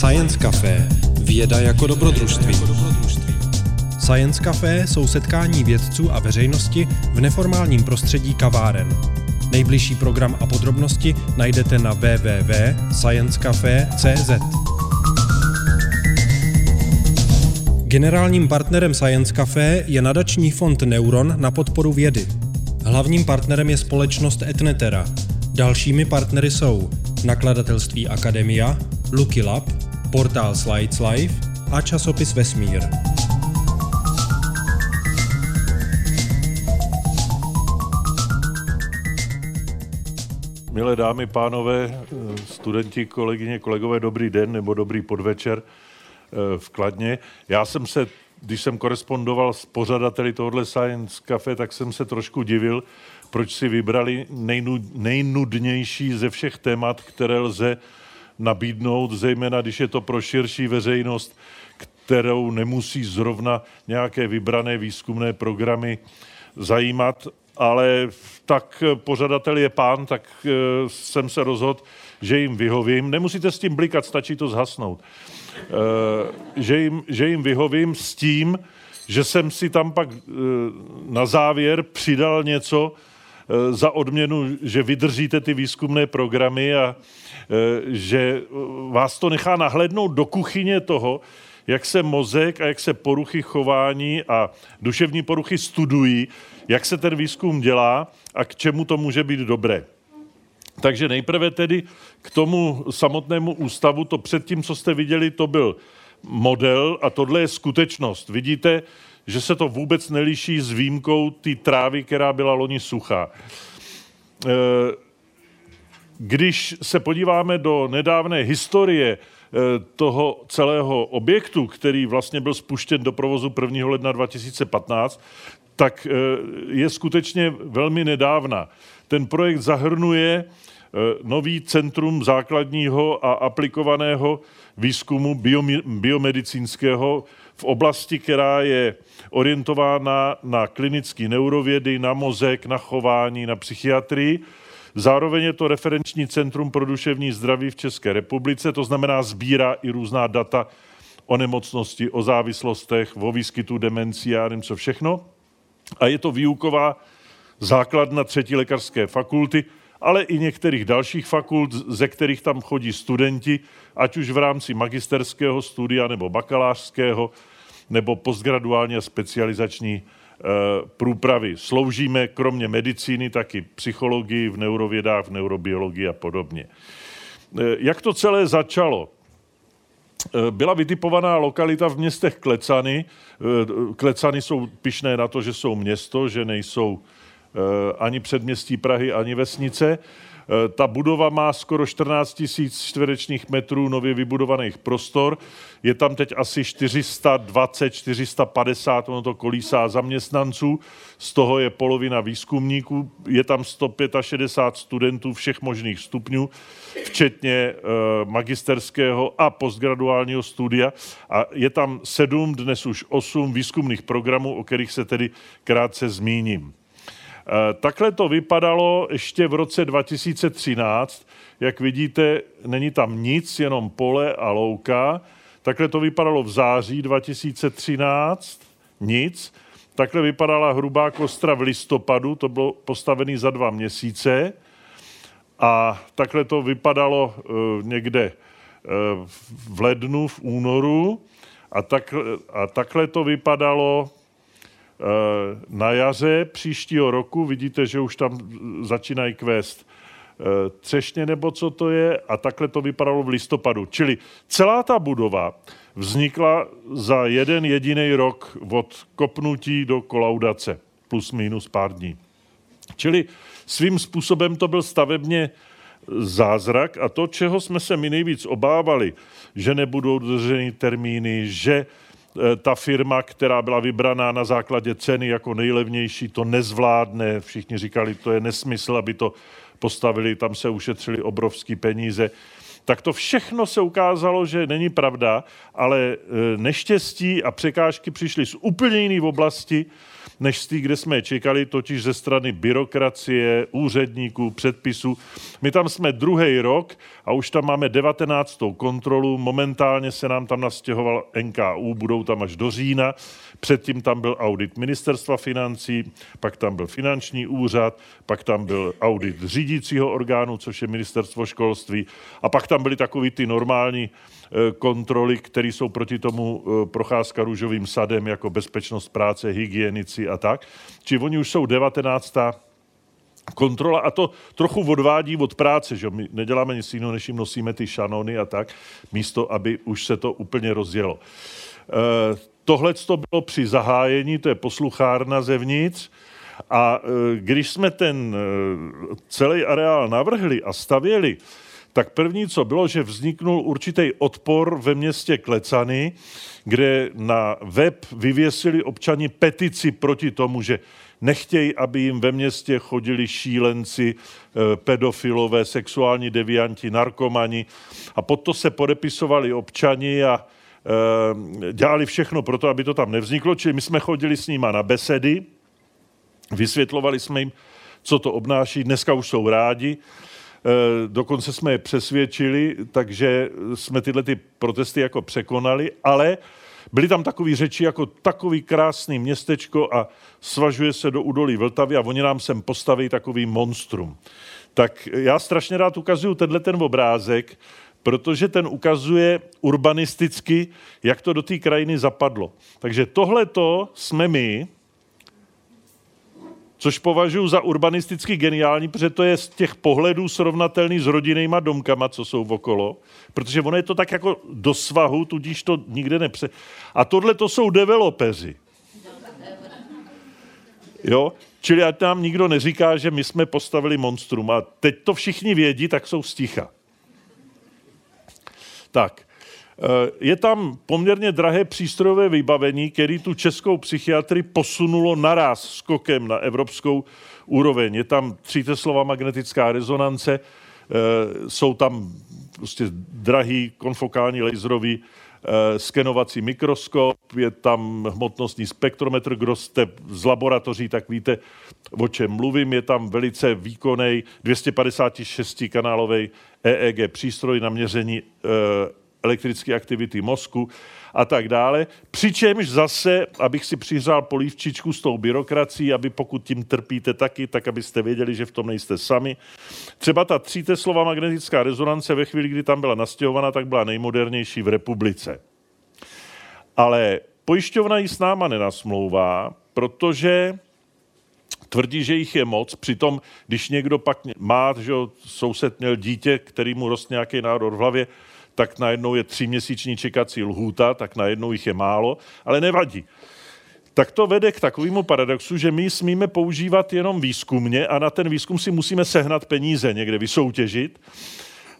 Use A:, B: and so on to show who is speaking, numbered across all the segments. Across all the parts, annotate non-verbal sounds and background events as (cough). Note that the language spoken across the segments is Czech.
A: Science Café. Věda jako dobrodružství. Science Café jsou setkání vědců a veřejnosti v neformálním prostředí kaváren. Nejbližší program a podrobnosti najdete na www.sciencecafe.cz. Generálním partnerem Science Café je nadační fond Neuron na podporu vědy. Hlavním partnerem je společnost Etnetera. Dalšími partnery jsou nakladatelství Akademia, Lucky Lab, portál Slides Life a časopis Vesmír.
B: Milé dámy, pánové, studenti, kolegyně, kolegové, dobrý den nebo dobrý podvečer eh, v Kladně. Já jsem se, když jsem korespondoval s pořadateli tohohle Science Cafe, tak jsem se trošku divil, proč si vybrali nejnudnější ze všech témat, které lze nabídnout, zejména když je to pro širší veřejnost, kterou nemusí zrovna nějaké vybrané výzkumné programy zajímat, ale tak pořadatel je pán, tak eh, jsem se rozhodl, že jim vyhovím. Nemusíte s tím blikat, stačí to zhasnout. Eh, že jim, že jim vyhovím s tím, že jsem si tam pak eh, na závěr přidal něco za odměnu, že vydržíte ty výzkumné programy a že vás to nechá nahlédnout do kuchyně toho, jak se mozek a jak se poruchy chování a duševní poruchy studují, jak se ten výzkum dělá a k čemu to může být dobré. Takže nejprve tedy k tomu samotnému ústavu, to předtím, co jste viděli, to byl model a tohle je skutečnost. Vidíte, že se to vůbec neliší s výjimkou té trávy, která byla loni suchá. E, když se podíváme do nedávné historie e, toho celého objektu, který vlastně byl spuštěn do provozu 1. ledna 2015, tak eh, je skutečně velmi nedávna. Ten projekt zahrnuje eh, nový centrum základního a aplikovaného výzkumu biomedicínského v oblasti, která je orientována na klinické neurovědy, na mozek, na chování, na psychiatrii. Zároveň je to referenční centrum pro duševní zdraví v České republice, to znamená sbírá i různá data o nemocnosti, o závislostech, o výskytu demencí a nevím co všechno a je to výuková základna třetí lékařské fakulty, ale i některých dalších fakult, ze kterých tam chodí studenti, ať už v rámci magisterského studia nebo bakalářského, nebo postgraduální a specializační e, průpravy. Sloužíme kromě medicíny taky psychologii, v neurovědách, v neurobiologii a podobně. E, jak to celé začalo? Eh, byla vytipovaná lokalita v městech Klecany. Eh, Klecany jsou pišné na to, že jsou město, že nejsou eh, ani předměstí Prahy, ani vesnice. Eh, ta budova má skoro 14 tisíc čtverečních metrů nově vybudovaných prostor. Je tam teď asi 420, 450, ono to kolísá zaměstnanců, z toho je polovina výzkumníků, je tam 165 studentů všech možných stupňů, včetně eh, magisterského a postgraduálního studia. A je tam sedm, dnes už osm výzkumných programů, o kterých se tedy krátce zmíním. Eh, takhle to vypadalo ještě v roce 2013. Jak vidíte, není tam nic, jenom pole a louka. Takhle to vypadalo v září 2013. Nic. Takhle vypadala hrubá kostra v listopadu, to bylo postavené za dva měsíce. A takhle to vypadalo uh, někde uh, v lednu, v únoru. A, tak, a takhle to vypadalo Eh, na jaře příštího roku vidíte, že už tam začínají kvést eh, třešně nebo co to je a takhle to vypadalo v listopadu. Čili celá ta budova vznikla za jeden jediný rok od kopnutí do kolaudace, plus minus pár dní. Čili svým způsobem to byl stavebně zázrak a to, čeho jsme se my nejvíc obávali, že nebudou dodrženy termíny, že Eh, ta firma, která byla vybraná na základě ceny jako nejlevnější, to nezvládne. Všichni říkali, to je nesmysl, aby to postavili, tam se ušetřili obrovský peníze. Tak to všechno se ukázalo, že není pravda, ale eh, neštěstí a překážky přišly z úplně jiné oblasti, než z té, kde jsme čekali, totiž ze strany byrokracie, úředníků, předpisů. My tam jsme druhý rok a už tam máme 19. kontrolu. Momentálně se nám tam nastěhoval NKU, budou tam až do října. Předtím tam byl audit ministerstva financí, pak tam byl finanční úřad, pak tam byl audit řídícího orgánu, což je ministerstvo školství, a pak tam byly takový ty normální kontroly, které jsou proti tomu eh, procházka růžovým sadem, jako bezpečnost práce, hygienici a tak. Či oni už jsou 19 kontrola a to trochu odvádí od práce, že my neděláme nic jiného, než jim nosíme ty šanony a tak, místo, aby už se to úplně rozjelo. E, Tohle to bylo při zahájení, to je posluchárna zevnitř, a e, když jsme ten e, celý areál navrhli a stavěli, tak první, co bylo, že vzniknul určitý odpor ve městě Klecany, kde na web vyvěsili občani petici proti tomu, že nechtějí, aby jim ve městě chodili šílenci, eh, pedofilové, sexuální devianti, narkomani. A pod to se podepisovali občani a e, dělali všechno pro to, aby to tam nevzniklo. Čili my jsme chodili s nima na besedy, vysvětlovali jsme jim, co to obnáší. Dneska už jsou rádi. Eh, dokonce jsme je přesvědčili, takže jsme tyhle ty protesty jako překonali, ale byly tam takové řeči jako takový krásný městečko a svažuje se do údolí Vltavy a oni nám sem postaví takový monstrum. Tak já strašně rád ukazuju tenhle ten obrázek, protože ten ukazuje urbanisticky, jak to do té krajiny zapadlo. Takže tohle to jsme my, což považuji za urbanisticky geniální, protože to je z těch pohledů srovnatelný s rodinnýma domkama, co jsou okolo, protože ono je to tak jako do svahu, tudíž to nikde nepře... A tohle to jsou developeři. Jo? Čili ať nám nikdo neříká, že my jsme postavili monstrum. A teď to všichni vědí, tak jsou sticha. Tak, je tam poměrně drahé přístrojové vybavení, který tu českou psychiatrii posunulo naraz skokem na evropskou úroveň. Je tam teslova magnetická rezonance, eh, jsou tam prostě drahý konfokální laserový eh, skenovací mikroskop, je tam hmotnostní spektrometr, kdo jste z laboratoří, tak víte, o čem mluvím. Je tam velice výkonný 256 kanálový EEG přístroj na měření elektrické aktivity mozku a tak dále. Přičemž zase, abych si přihřál polívčičku s tou byrokracií, aby pokud tím trpíte taky, tak abyste věděli, že v tom nejste sami. Třeba ta slova magnetická rezonance ve chvíli, kdy tam byla nastěhovaná, tak byla nejmodernější v republice. Ale pojišťovna ji s náma nenasmlouvá, protože tvrdí, že jich je moc, přitom, když někdo pak má, že soused měl dítě, který mu rost nějaký nádor v hlavě, tak najednou je tříměsíční čekací lhůta, tak najednou jich je málo, ale nevadí. Tak to vede k takovému paradoxu, že my smíme používat jenom výzkumně a na ten výzkum si musíme sehnat peníze, někde vysoutěžit.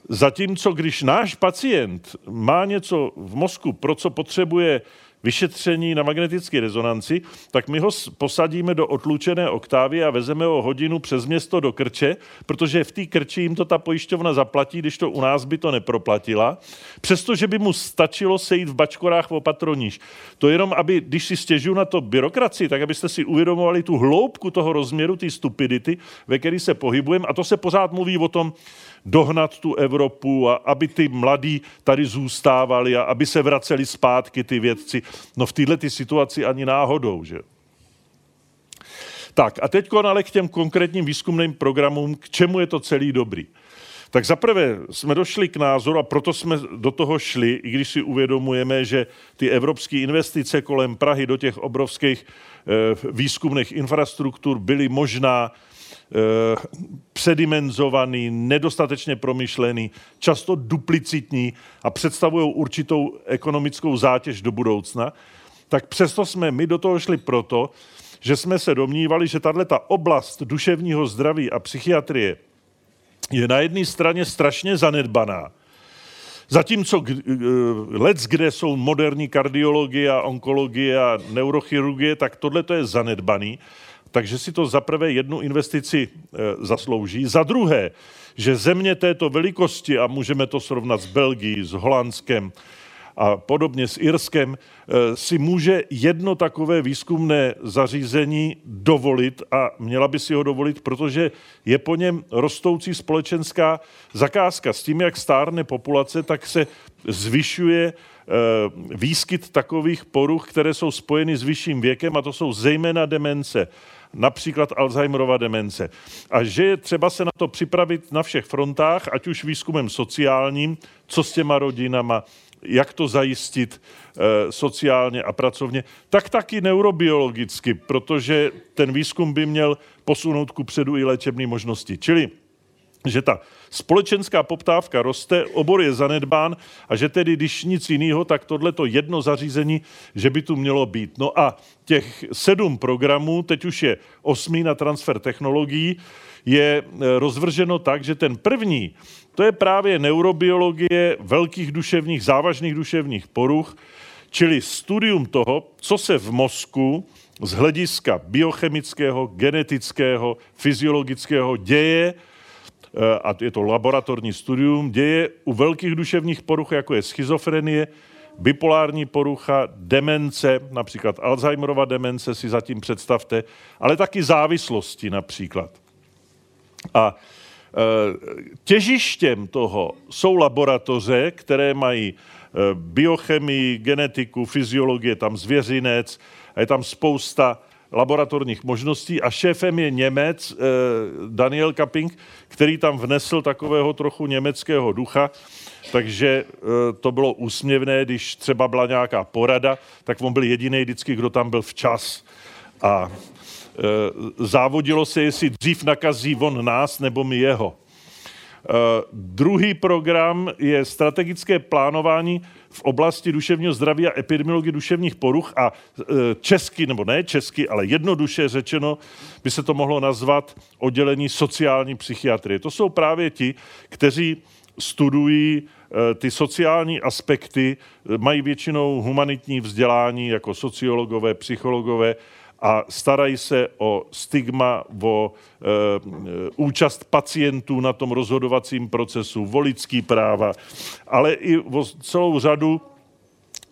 B: Zatímco když náš pacient má něco v mozku, pro co potřebuje vyšetření na magnetické rezonanci, tak my ho posadíme do otlučené oktávy a vezeme ho hodinu přes město do Krče, protože v té Krči jim to ta pojišťovna zaplatí, když to u nás by to neproplatila, přestože by mu stačilo sejít v bačkorách o patroníž. To jenom, aby, když si stěžuju na to byrokracii, tak abyste si uvědomovali tu hloubku toho rozměru, té stupidity, ve které se pohybujeme. A to se pořád mluví o tom, dohnat tu Evropu a aby ty mladí tady zůstávali a aby se vraceli zpátky ty vědci. No v této situaci ani náhodou, že? Tak a teď ale k těm konkrétním výzkumným programům, k čemu je to celý dobrý. Tak zaprvé jsme došli k názoru a proto jsme do toho šli, i když si uvědomujeme, že ty evropské investice kolem Prahy do těch obrovských e, výzkumných infrastruktur byly možná Eh, předimenzovaný, nedostatečně promyšlený, často duplicitní a představují určitou ekonomickou zátěž do budoucna, tak přesto jsme my do toho šli proto, že jsme se domnívali, že tahle oblast duševního zdraví a psychiatrie je na jedné straně strašně zanedbaná. Zatímco eh, let, kde jsou moderní kardiologie a onkologie a neurochirurgie, tak tohle je zanedbaný. Takže si to za prvé jednu investici e, zaslouží. Za druhé, že země této velikosti, a můžeme to srovnat s Belgií, s Holandskem a podobně s Irskem, eh, si může jedno takové výzkumné zařízení dovolit a měla by si ho dovolit, protože je po něm rostoucí společenská zakázka. S tím, jak stárne populace, tak se zvyšuje eh, výskyt takových poruch, které jsou spojeny s vyšším věkem a to jsou zejména demence například Alzheimerova demence. A že je třeba se na to připravit na všech frontách, ať už výzkumem sociálním, co s těma rodinama, jak to zajistit e, sociálně a pracovně, tak taky neurobiologicky, protože ten výzkum by měl posunout ku předu i léčebné možnosti. Čili že ta společenská poptávka roste, obor je zanedbán a že tedy, když nic jiného, tak tohleto jedno zařízení, že by tu mělo být. No a těch sedm programů, teď už je osmý na transfer technologií, je e, rozvrženo tak, že ten první, to je právě neurobiologie velkých duševních, závažných duševních poruch, čili studium toho, co se v mozku z hlediska biochemického, genetického, fyziologického děje, a je to laboratorní studium, děje u velkých duševních poruch, jako je schizofrenie, bipolární porucha, demence, například Alzheimerova demence si zatím představte, ale taky závislosti například. A e, těžištěm toho jsou laboratoře, které mají e, biochemii, genetiku, fyziologie, tam zvěřinec, a je tam spousta laboratorních možností a šéfem je Němec e, Daniel Kapping, který tam vnesl takového trochu německého ducha, takže to bylo úsměvné, když třeba byla nějaká porada, tak on byl jediný vždycky, kdo tam byl včas. A Eh, závodilo se, jestli dřív nakazí on nás nebo my jeho. Uh, druhý program je strategické plánování v oblasti duševního zdraví a epidemiologie duševních poruch a uh, česky, nebo ne česky, ale jednoduše řečeno, by se to mohlo nazvat oddělení sociální psychiatrie. To jsou právě ti, kteří studují uh, ty sociální aspekty, mají většinou humanitní vzdělání jako sociologové, psychologové, a starají se o stigma, o e, účast pacientů na tom rozhodovacím procesu, o lidský práva, ale i o celou řadu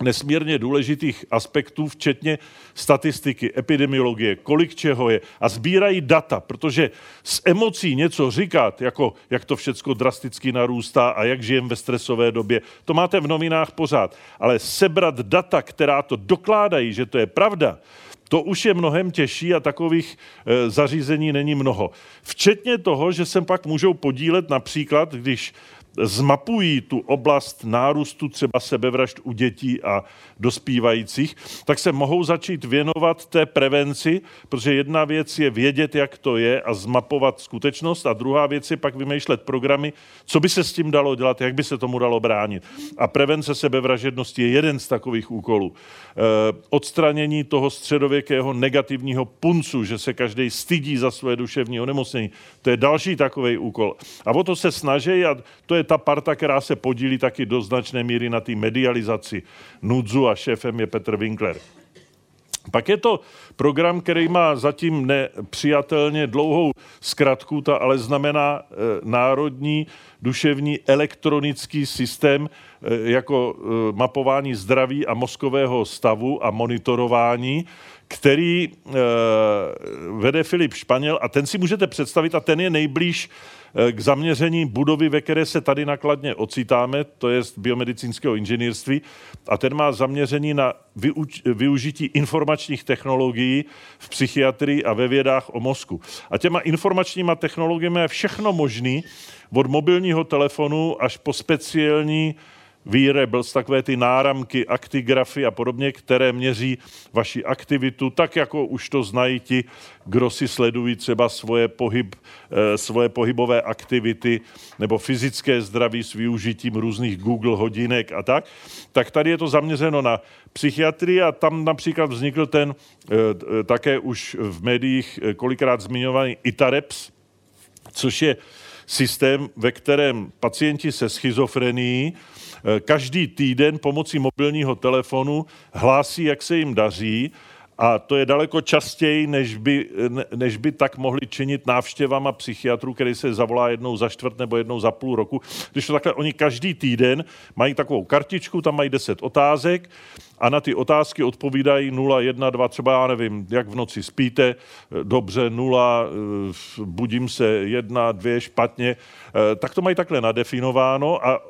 B: nesmírně důležitých aspektů, včetně statistiky, epidemiologie, kolik čeho je. A sbírají data, protože s emocí něco říkat, jako jak to všecko drasticky narůstá a jak žijem ve stresové době, to máte v novinách pořád, ale sebrat data, která to dokládají, že to je pravda, to už je mnohem těžší a takových e, zařízení není mnoho. Včetně toho, že se pak můžou podílet například, když zmapují tu oblast nárůstu třeba sebevražd u dětí a dospívajících, tak se mohou začít věnovat té prevenci, protože jedna věc je vědět, jak to je a zmapovat skutečnost a druhá věc je pak vymýšlet programy, co by se s tím dalo dělat, jak by se tomu dalo bránit. A prevence sebevražednosti je jeden z takových úkolů. E, odstranění toho středověkého negativního puncu, že se každý stydí za své duševní onemocnění, to je další takový úkol. A o to se snaží a to je ta parta, která se podílí taky do značné míry na té medializaci nudzu a šéfem je Petr Winkler. Pak je to program, který má zatím nepřijatelně dlouhou zkratku, ta ale znamená e, Národní duševní elektronický systém e, jako e, mapování zdraví a mozkového stavu a monitorování, který e, vede Filip Španěl a ten si můžete představit a ten je nejblíž k zaměření budovy, ve které se tady nakladně ocitáme, to je biomedicínského inženýrství, a ten má zaměření na vyuč- využití informačních technologií v psychiatrii a ve vědách o mozku. A těma informačníma technologiemi je všechno možný, od mobilního telefonu až po speciální wearables, takové ty náramky, aktigrafy a podobně, které měří vaši aktivitu, tak jako už to znají ti, kdo si sledují třeba svoje, pohyb, eh, svoje pohybové aktivity nebo fyzické zdraví s využitím různých Google hodinek a tak, tak tady je to zaměřeno na psychiatrii a tam například vznikl ten eh, také už v médiích eh, kolikrát zmiňovaný ITAREPS, což je systém, ve kterém pacienti se schizofrenií každý týden pomocí mobilního telefonu hlásí, jak se jim daří A to je daleko častěji, než by, než by tak mohli činit návštěvama psychiatrů, který se zavolá jednou za čtvrt nebo jednou za půl roku. Když to takhle, oni každý týden mají takovou kartičku, tam mají deset otázek a na ty otázky odpovídají 0, 1, 2, třeba já nevím, jak v noci spíte, dobře, 0, eh, budím se, 1, 2, špatně, eh, tak to mají takhle nadefinováno a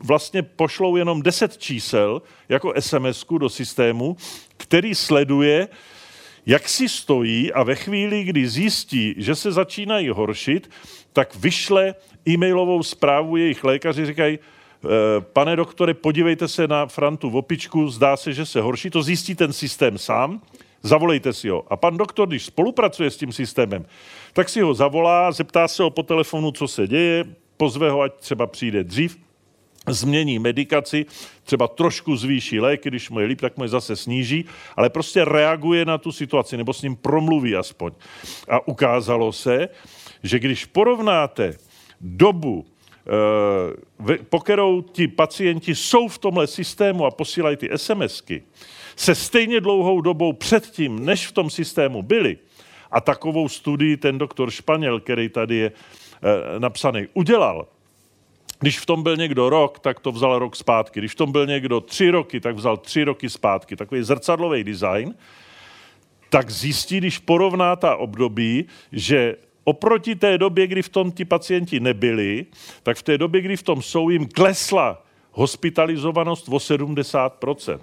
B: vlastně pošlou jenom 10 čísel jako sms do systému, který sleduje, jak si stojí a ve chvíli, kdy zjistí, že se začínají horšit, tak vyšle e-mailovou zprávu jejich lékaři, říkají, eh, pane doktore, podívejte se na Frantu v opičku, zdá se, že se horší, to zjistí ten systém sám, zavolejte si ho. A pan doktor, když spolupracuje s tím systémem, tak si ho zavolá, zeptá se ho po telefonu, co se děje, pozve ho, ať třeba přijde dřív, změní medikaci, třeba trošku zvýší léky, když mu je líp, tak mu je zase sníží, ale prostě reaguje na tu situaci, nebo s ním promluví aspoň. A ukázalo se, že když porovnáte dobu, eh, po kterou ti pacienti jsou v tomhle systému a posílají ty SMSky, se stejně dlouhou dobou předtím, než v tom systému byli, a takovou studii ten doktor Španěl, který tady je eh, napsaný, udělal, když v tom byl někdo rok, tak to vzal rok zpátky. Když v tom byl někdo tři roky, tak vzal tři roky zpátky. Takový zrcadlový design. Tak zjistí, když porovná ta období, že oproti té době, kdy v tom ti pacienti nebyli, tak v té době, kdy v tom jsou, jim klesla hospitalizovanost o 70%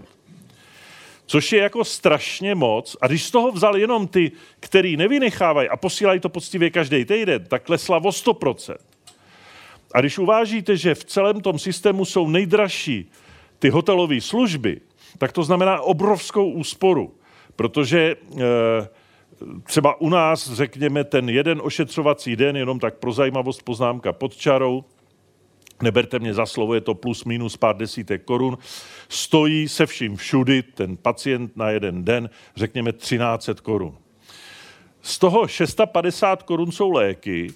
B: Což je jako strašně moc. A když z toho vzal jenom ty, který nevynechávají a posílají to poctivě každý týden, tak klesla o 100 a když uvážíte, že v celém tom systému jsou nejdražší ty hotelové služby, tak to znamená obrovskou úsporu, protože e, třeba u nás, řekněme, ten jeden ošetřovací den, jenom tak pro zajímavost poznámka pod čarou, neberte mě za slovo, je to plus minus pár desítek korun, stojí se vším všudy ten pacient na jeden den, řekněme 1300 korun. Z toho 650 korun jsou léky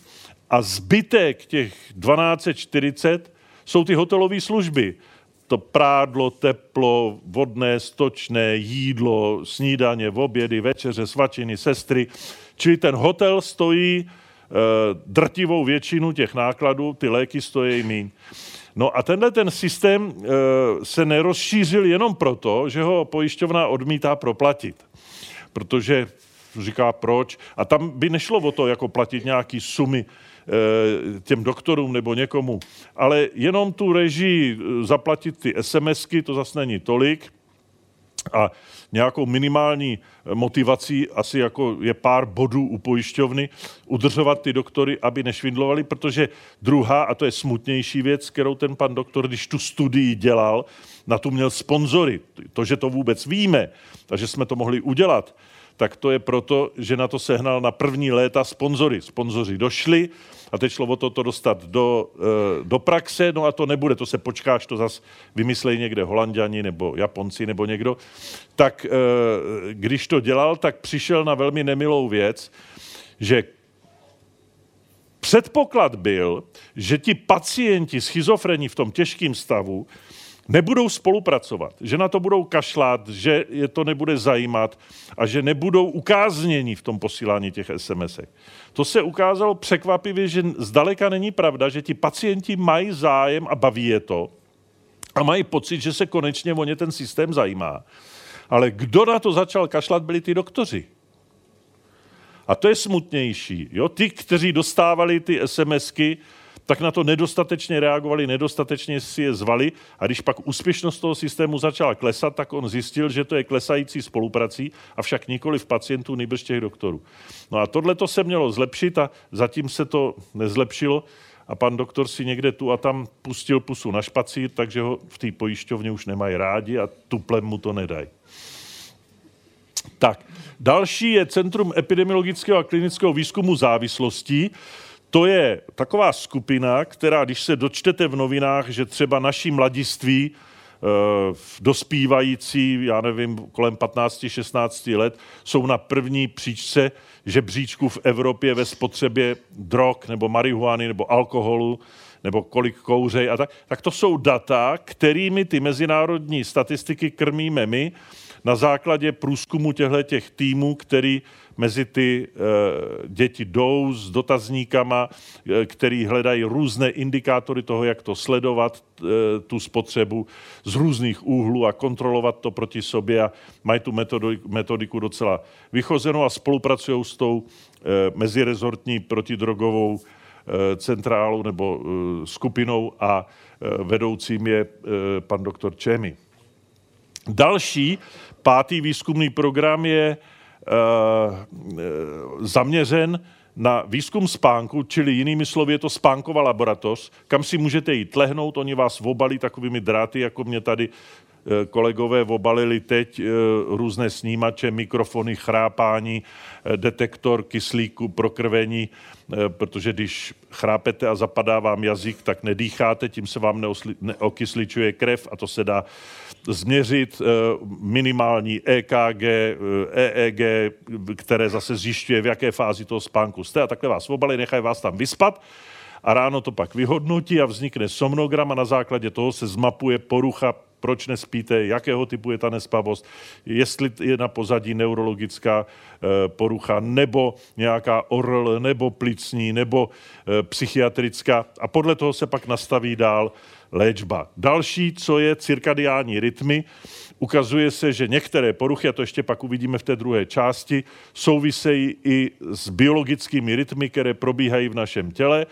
B: a zbytek těch 1240 jsou ty hotelové služby. To prádlo, teplo, vodné, stočné, jídlo, snídaně, obědy, večeře, svačiny, sestry. Čili ten hotel stojí e, drtivou většinu těch nákladů, ty léky stojí míň. No a tenhle ten systém e, se nerozšířil jenom proto, že ho pojišťovna odmítá proplatit. Protože říká proč. A tam by nešlo o to, jako platit nějaký sumy Eh, těm doktorům nebo někomu, ale jenom tu režii eh, zaplatit ty SMSky, to zase není tolik, a nějakou minimální eh, motivací asi jako je pár bodů u pojišťovny udržovat ty doktory, aby nešvindlovali, protože druhá, a to je smutnější věc, kterou ten pan doktor, když tu studii dělal, na tu měl sponzory. To, že to vůbec víme, takže jsme to mohli udělat, tak to je proto, že na to sehnal na první léta sponzory. Sponzoři došli a teď šlo o to, to dostat do, eh, do praxe, no a to nebude, to se počkáš, to zas vymyslej někde holanděni nebo Japonci nebo někdo. Tak eh, když to dělal, tak přišel na velmi nemilou věc, že předpoklad byl, že ti pacienti schizofrení v tom těžkém stavu nebudou spolupracovat, že na to budou kašlat, že je to nebude zajímat a že nebudou ukáznění v tom posílání těch sms. To se ukázalo překvapivě, že zdaleka není pravda, že ti pacienti mají zájem a baví je to a mají pocit, že se konečně o ně ten systém zajímá. Ale kdo na to začal kašlat, byli ty doktoři. A to je smutnější. Jo? Ty, kteří dostávali ty SMSky, tak na to nedostatečně reagovali, nedostatečně si je zvali a když pak úspěšnost toho systému začala klesat, tak on zjistil, že to je klesající spoluprací, avšak nikoli v pacientů, nejbrž těch doktorů. No a tohle to se mělo zlepšit a zatím se to nezlepšilo a pan doktor si někde tu a tam pustil pusu na špacír, takže ho v té pojišťovně už nemají rádi a tuplem mu to nedají. Tak, další je Centrum epidemiologického a klinického výzkumu závislostí to je taková skupina, která, když se dočtete v novinách, že třeba naši mladiství, eh, dospívající, já nevím, kolem 15-16 let, jsou na první příčce žebříčku v Evropě ve spotřebě drog nebo marihuany nebo alkoholu nebo kolik kouřej a tak, tak to jsou data, kterými ty mezinárodní statistiky krmíme my na základě průzkumu těchto těch týmů, který mezi ty e, děti jdou s dotazníkama, e, který hledají různé indikátory toho, jak to sledovat, e, tu spotřebu z různých úhlů a kontrolovat to proti sobě a mají tu metodiku, docela vychozenou a spolupracují s tou mezirezortní protidrogovou centrálou nebo skupinou a vedoucím je pan doktor Čemi. Další, pátý výzkumný program je Eh, zaměřen na výzkum spánku, čili jinými slovy je to spánková laboratoř, kam si můžete jít lehnout, oni vás obalí takovými dráty, jako mě tady eh, kolegové obalili teď eh, různé snímače, mikrofony, chrápání, detektor kyslíku, prokrvení, protože když chrápete a zapadá vám jazyk, tak nedýcháte, tím se vám neokysličuje krev a to se dá změřit eh, minimální EKG, EEG, eh, e které zase zjišťuje, v jaké fázi toho spánku jste a takhle vás obalí, nechají vás tam vyspat a ráno to pak vyhodnotí a vznikne somnogram a na základě toho se zmapuje porucha proč nespíte, jakého typu je ta nespavost, jestli je na pozadí neurologická eh, porucha, nebo nějaká orl, nebo plicní, nebo psychiatrická. A podle toho se pak nastaví dál léčba. Další, co je cirkadiální rytmy, ukazuje se, že některé poruchy, a to ještě pak uvidíme v té druhé části, souvisejí i s biologickými rytmy, které probíhají v našem těle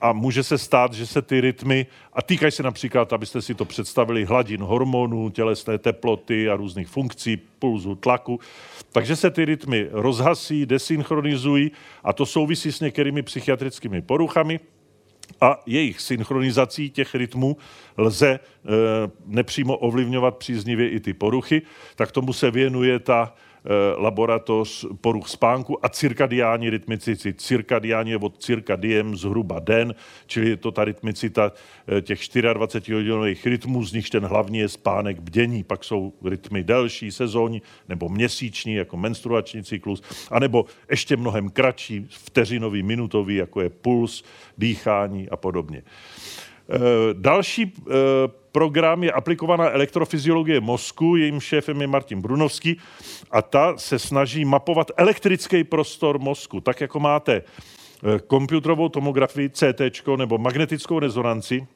B: a může se stát, že se ty rytmy, a týkají se například, abyste si to představili, hladin hormonů, tělesné teploty a různých funkcí, pulzu, tlaku, takže se ty rytmy rozhasí, desynchronizují a to souvisí s některými psychiatrickými poruchami, a jejich synchronizací těch rytmů lze e, nepřímo ovlivňovat příznivě i ty poruchy, tak tomu se věnuje ta laboratoř poruch spánku a cirkadiální rytmicity. Cirkadiální je od cirkadiem zhruba den, čili je to ta rytmicita eh, těch 24 hodinových rytmů, z nichž ten hlavní je spánek bdění. Pak jsou rytmy delší, sezónní nebo měsíční, jako menstruační cyklus, anebo ještě mnohem kratší, vteřinový, minutový, jako je puls, dýchání a podobně. Eh, další program je aplikovaná elektrofyziologie mozku, jejím šéfem je Martin Brunovský a ta se snaží mapovat elektrický prostor mozku, tak jako máte komputerovou tomografii, CT nebo magnetickou rezonanci,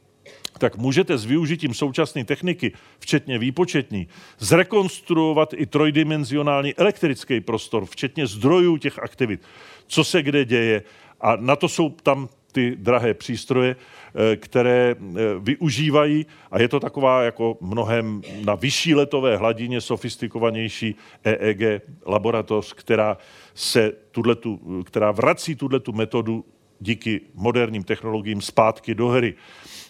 B: tak můžete s využitím současné techniky, včetně výpočetní, zrekonstruovat i trojdimenzionální elektrický prostor, včetně zdrojů těch aktivit, co se kde děje. A na to jsou tam ty drahé přístroje, eh, které eh, využívají a je to taková jako mnohem na vyšší letové hladině sofistikovanější EEG laboratoř, která, se tuhletu, která vrací tuto metodu díky moderním technologiím zpátky do hry.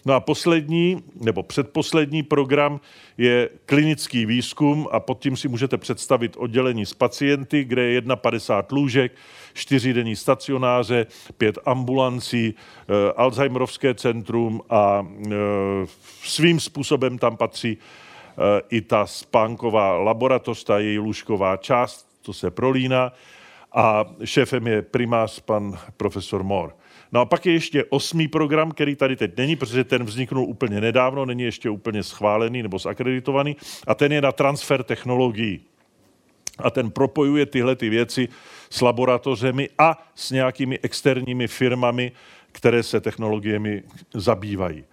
B: No a poslední, nebo předposlední program je klinický výzkum a pod tím si můžete představit oddělení s pacienty, kde je 51 lůžek, čtyři denní stacionáře, pět ambulancí, e, Alzheimerovské centrum a e, svým způsobem tam patří e, i ta spánková laboratoř, ta její lůžková část, to se prolíná a šéfem je primář pan profesor Moore. No a pak je ještě osmý program, který tady teď není, protože ten vzniknul úplně nedávno, není ještě úplně schválený nebo zakreditovaný, a ten je na transfer technologií. A ten propojuje tyhle ty věci s laboratořemi a s nějakými externími firmami, které se technologiemi zabývají.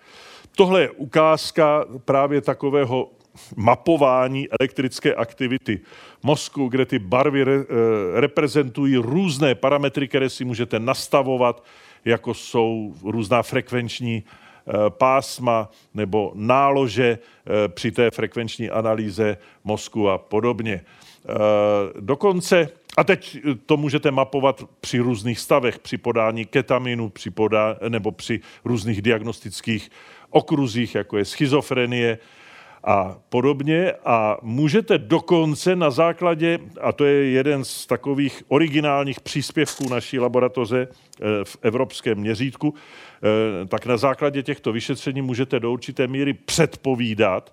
B: Tohle je ukázka právě takového mapování elektrické aktivity mozku, kde ty barvy re, e, reprezentují různé parametry, které si můžete nastavovat, jako jsou různá frekvenční eh, pásma nebo nálože eh, při té frekvenční analýze mozku a podobně. Eh, dokonce, a teď to můžete mapovat při různých stavech, při podání ketaminu, při podá, nebo při různých diagnostických okruzích, jako je schizofrenie, a podobně. A můžete dokonce na základě, a to je jeden z takových originálních příspěvků naší laboratoře eh, v evropském měřítku, eh, tak na základě těchto vyšetření můžete do určité míry předpovídat,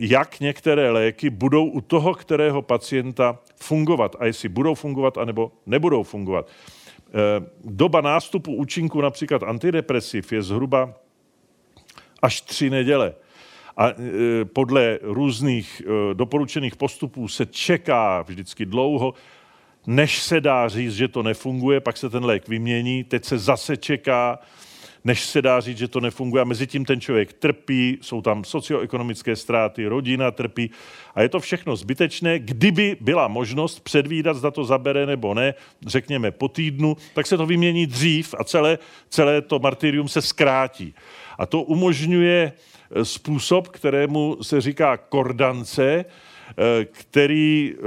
B: jak některé léky budou u toho, kterého pacienta fungovat a jestli budou fungovat anebo nebudou fungovat. Doba nástupu účinku například antidepresiv je zhruba až tři neděle. a podle různých doporučených postupů se čeká vždycky dlouho, než se dá říct, že to nefunguje, pak se ten lék vymění, teď se zase čeká, než se dá říct, že to nefunguje. A mezi tím ten člověk trpí, jsou tam socioekonomické ztráty, rodina trpí a je to všechno zbytečné. Kdyby byla možnost předvídat, zda to zabere nebo ne, řekněme po týdnu, tak se to vymění dřív a celé, celé to martyrium se zkrátí. A to umožňuje eh, způsob, kterému se říká kordance, eh, který eh,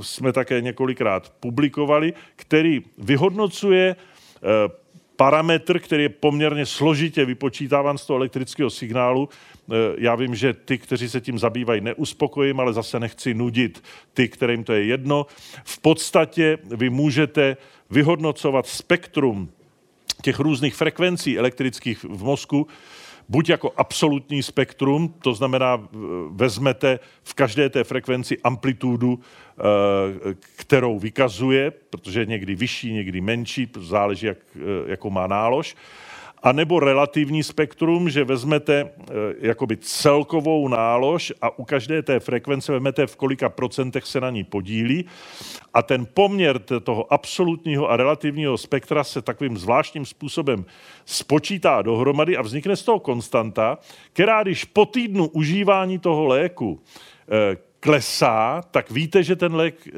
B: jsme také několikrát publikovali, který vyhodnocuje parametr, který je poměrně složitě vypočítáván z toho elektrického signálu. E, já vím, že ty, kteří se tím zabývají, neuspokojím, ale zase nechci nudit ty, kterým to je jedno. V podstatě vy můžete vyhodnocovat spektrum těch různých frekvencí elektrických v mozku, buď jako absolutní spektrum, to znamená, vezmete v každé té frekvenci amplitudu, eh, kterou vykazuje, protože je někdy vyšší, někdy menší, záleží, jak, eh, jakou má nálož, a nebo relativní spektrum, že vezmete e, jakoby celkovou nálož a u každé té frekvence vezmete, v kolika procentech se na ní podílí. A ten poměr toho absolutního a relativního spektra se takovým zvláštním způsobem spočítá dohromady a vznikne z toho konstanta, která když po týdnu užívání toho léku e, klesá, tak víte, že ten lék e,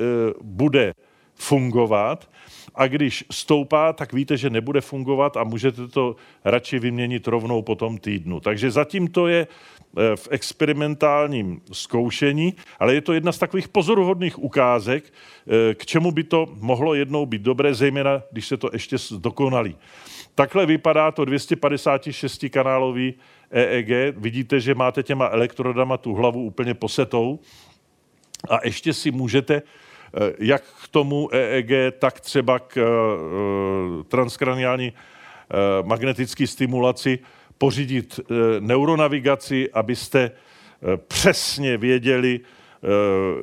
B: bude fungovat a když stoupá, tak víte, že nebude fungovat a můžete to radši vyměnit rovnou po tom týdnu. Takže zatím to je eh, v experimentálním zkoušení, ale je to jedna z takových pozoruhodných ukázek, eh, k čemu by to mohlo jednou být dobré, zejména když se to ještě dokonalí. Takhle vypadá to 256 kanálový EEG. Vidíte, že máte těma elektrodama tu hlavu úplně posetou a ještě si můžete jak k tomu EEG, tak třeba k eh, transkraniální eh, magnetické stimulaci pořídit neuronavigaci, abyste přesně věděli,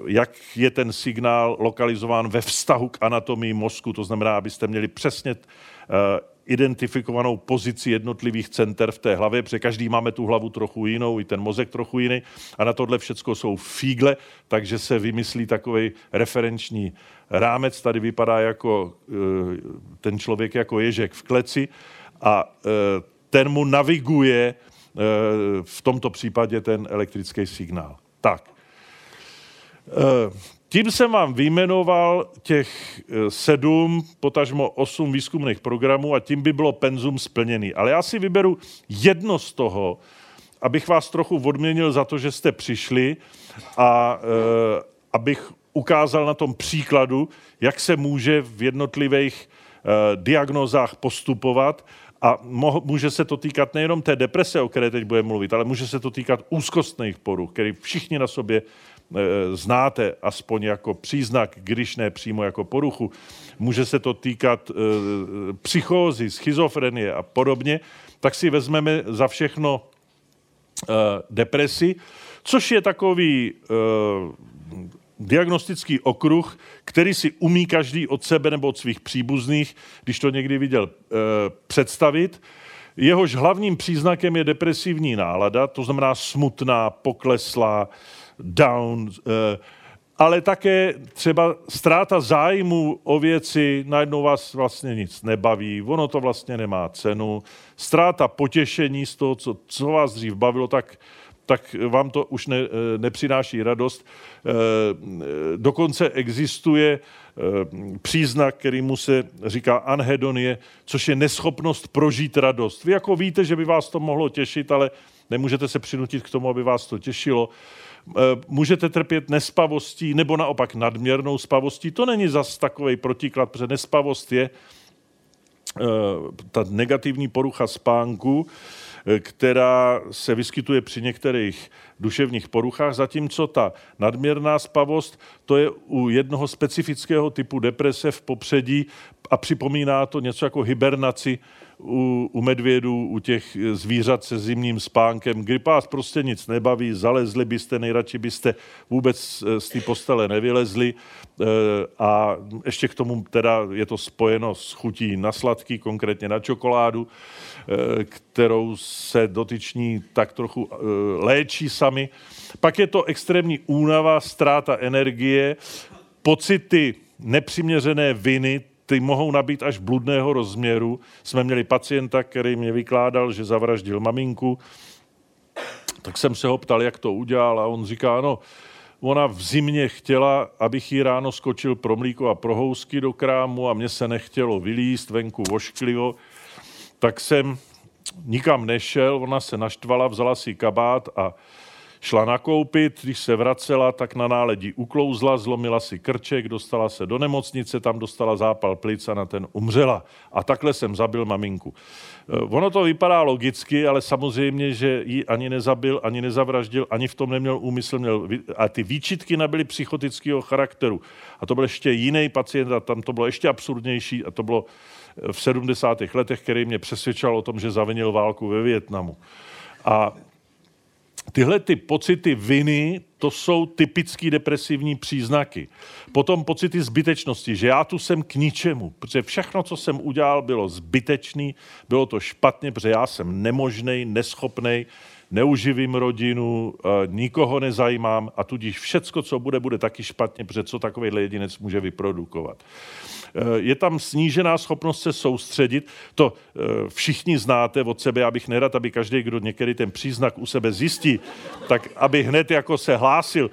B: jak je ten signál lokalizován ve vztahu k anatomii mozku. To znamená, abyste měli přesně identifikovanou pozici jednotlivých center v té hlavě, protože každý máme tu hlavu trochu jinou, i ten mozek trochu jiný a na tohle všechno jsou fígle, takže se vymyslí takový referenční rámec. Tady vypadá jako eh, ten člověk jako ježek v kleci a eh, ten mu naviguje eh, v tomto případě ten elektrický signál. Tak. Tím jsem vám vyjmenoval těch eh, sedm, potažmo osm výzkumných programů a tím by bylo penzum splněný. Ale já si vyberu jedno z toho, abych vás trochu odměnil za to, že jste přišli a e, abych ukázal na tom příkladu, jak se může v jednotlivých e, diagnozách postupovat a mo- může se to týkat nejenom té deprese, o které teď budeme mluvit, ale může se to týkat úzkostných poruch, které všichni na sobě Eh, znáte aspoň jako příznak, když ne přímo jako poruchu. Může se to týkat eh, psychózy, schizofrenie a podobně, tak si vezmeme za všechno eh, depresi, což je takový diagnostický okruh, který si umí každý od sebe nebo od svých příbuzných, když to někdy viděl, představit. Jehož hlavním příznakem je depresivní nálada, to znamená smutná, pokleslá, down, eh, ale také třeba ztráta zájmu o věci, najednou vás vlastně nic nebaví, ono to vlastně nemá cenu, ztráta potěšení z toho, co, co vás dřív bavilo, tak tak vám to už ne, eh, nepřináší radost. Eh, dokonce existuje příznak, který mu se říká anhedonie, což je neschopnost prožít radost. Vy jako víte, že by vás to mohlo těšit, ale nemůžete se přinutit k tomu, aby vás to těšilo. Eh, můžete trpět nespavostí nebo naopak nadměrnou spavostí. To není zas takový protiklad, protože nespavost je eh, ta negativní porucha spánku, která se vyskytuje při některých duševních poruchách, zatímco ta nadměrná spavost, to je u jednoho specifického typu deprese v popředí a připomíná to něco jako hibernaci u, u medvědů, u těch zvířat se zimním spánkem, kdy vás prostě nic nebaví, zalezli byste, nejradši byste vůbec z té postele nevylezli. A ještě k tomu teda je to spojeno s chutí na sladký, konkrétně na čokoládu, kterou se dotyční tak trochu léčí sami. Pak je to extrémní únava, ztráta energie, pocity nepřiměřené viny, ty mohou nabít až bludného rozměru. Jsme měli pacienta, který mě vykládal, že zavraždil maminku, tak jsem se ho ptal, jak to udělal a on říká, no, ona v zimě chtěla, abych jí ráno skočil pro mlíko a pro housky do krámu a mně se nechtělo vylíst venku vošklivo, tak jsem nikam nešel, ona se naštvala, vzala si kabát a Šla nakoupit, když se vracela, tak na náledí uklouzla, zlomila si krček, dostala se do nemocnice, tam dostala zápal plic a na ten umřela. A takhle jsem zabil maminku. Eh, ono to vypadá logicky, ale samozřejmě, že ji ani nezabil, ani nezavraždil, ani v tom neměl úmysl. Měl, a ty výčitky nabyly psychotického charakteru. A to byl ještě jiný pacient a tam to bylo ještě absurdnější a to bylo v 70. letech, který mě přesvědčal o tom, že zavinil válku ve Větnamu. A Tyhle ty pocity viny, to jsou typický depresivní příznaky. Potom pocity zbytečnosti, že já tu jsem k ničemu, protože všechno, co jsem udělal, bylo zbytečný, bylo to špatně, protože já jsem nemožný, neschopný, neuživím rodinu, eh, nikoho nezajímám a tudíž všecko, co bude, bude taky špatně, protože co takovýhle jedinec může vyprodukovat. Eh, je tam snížená schopnost se soustředit. To eh, všichni znáte od sebe, abych nerad, aby každý, kdo některý ten příznak u sebe zjistí, tak aby hned jako se hlásil.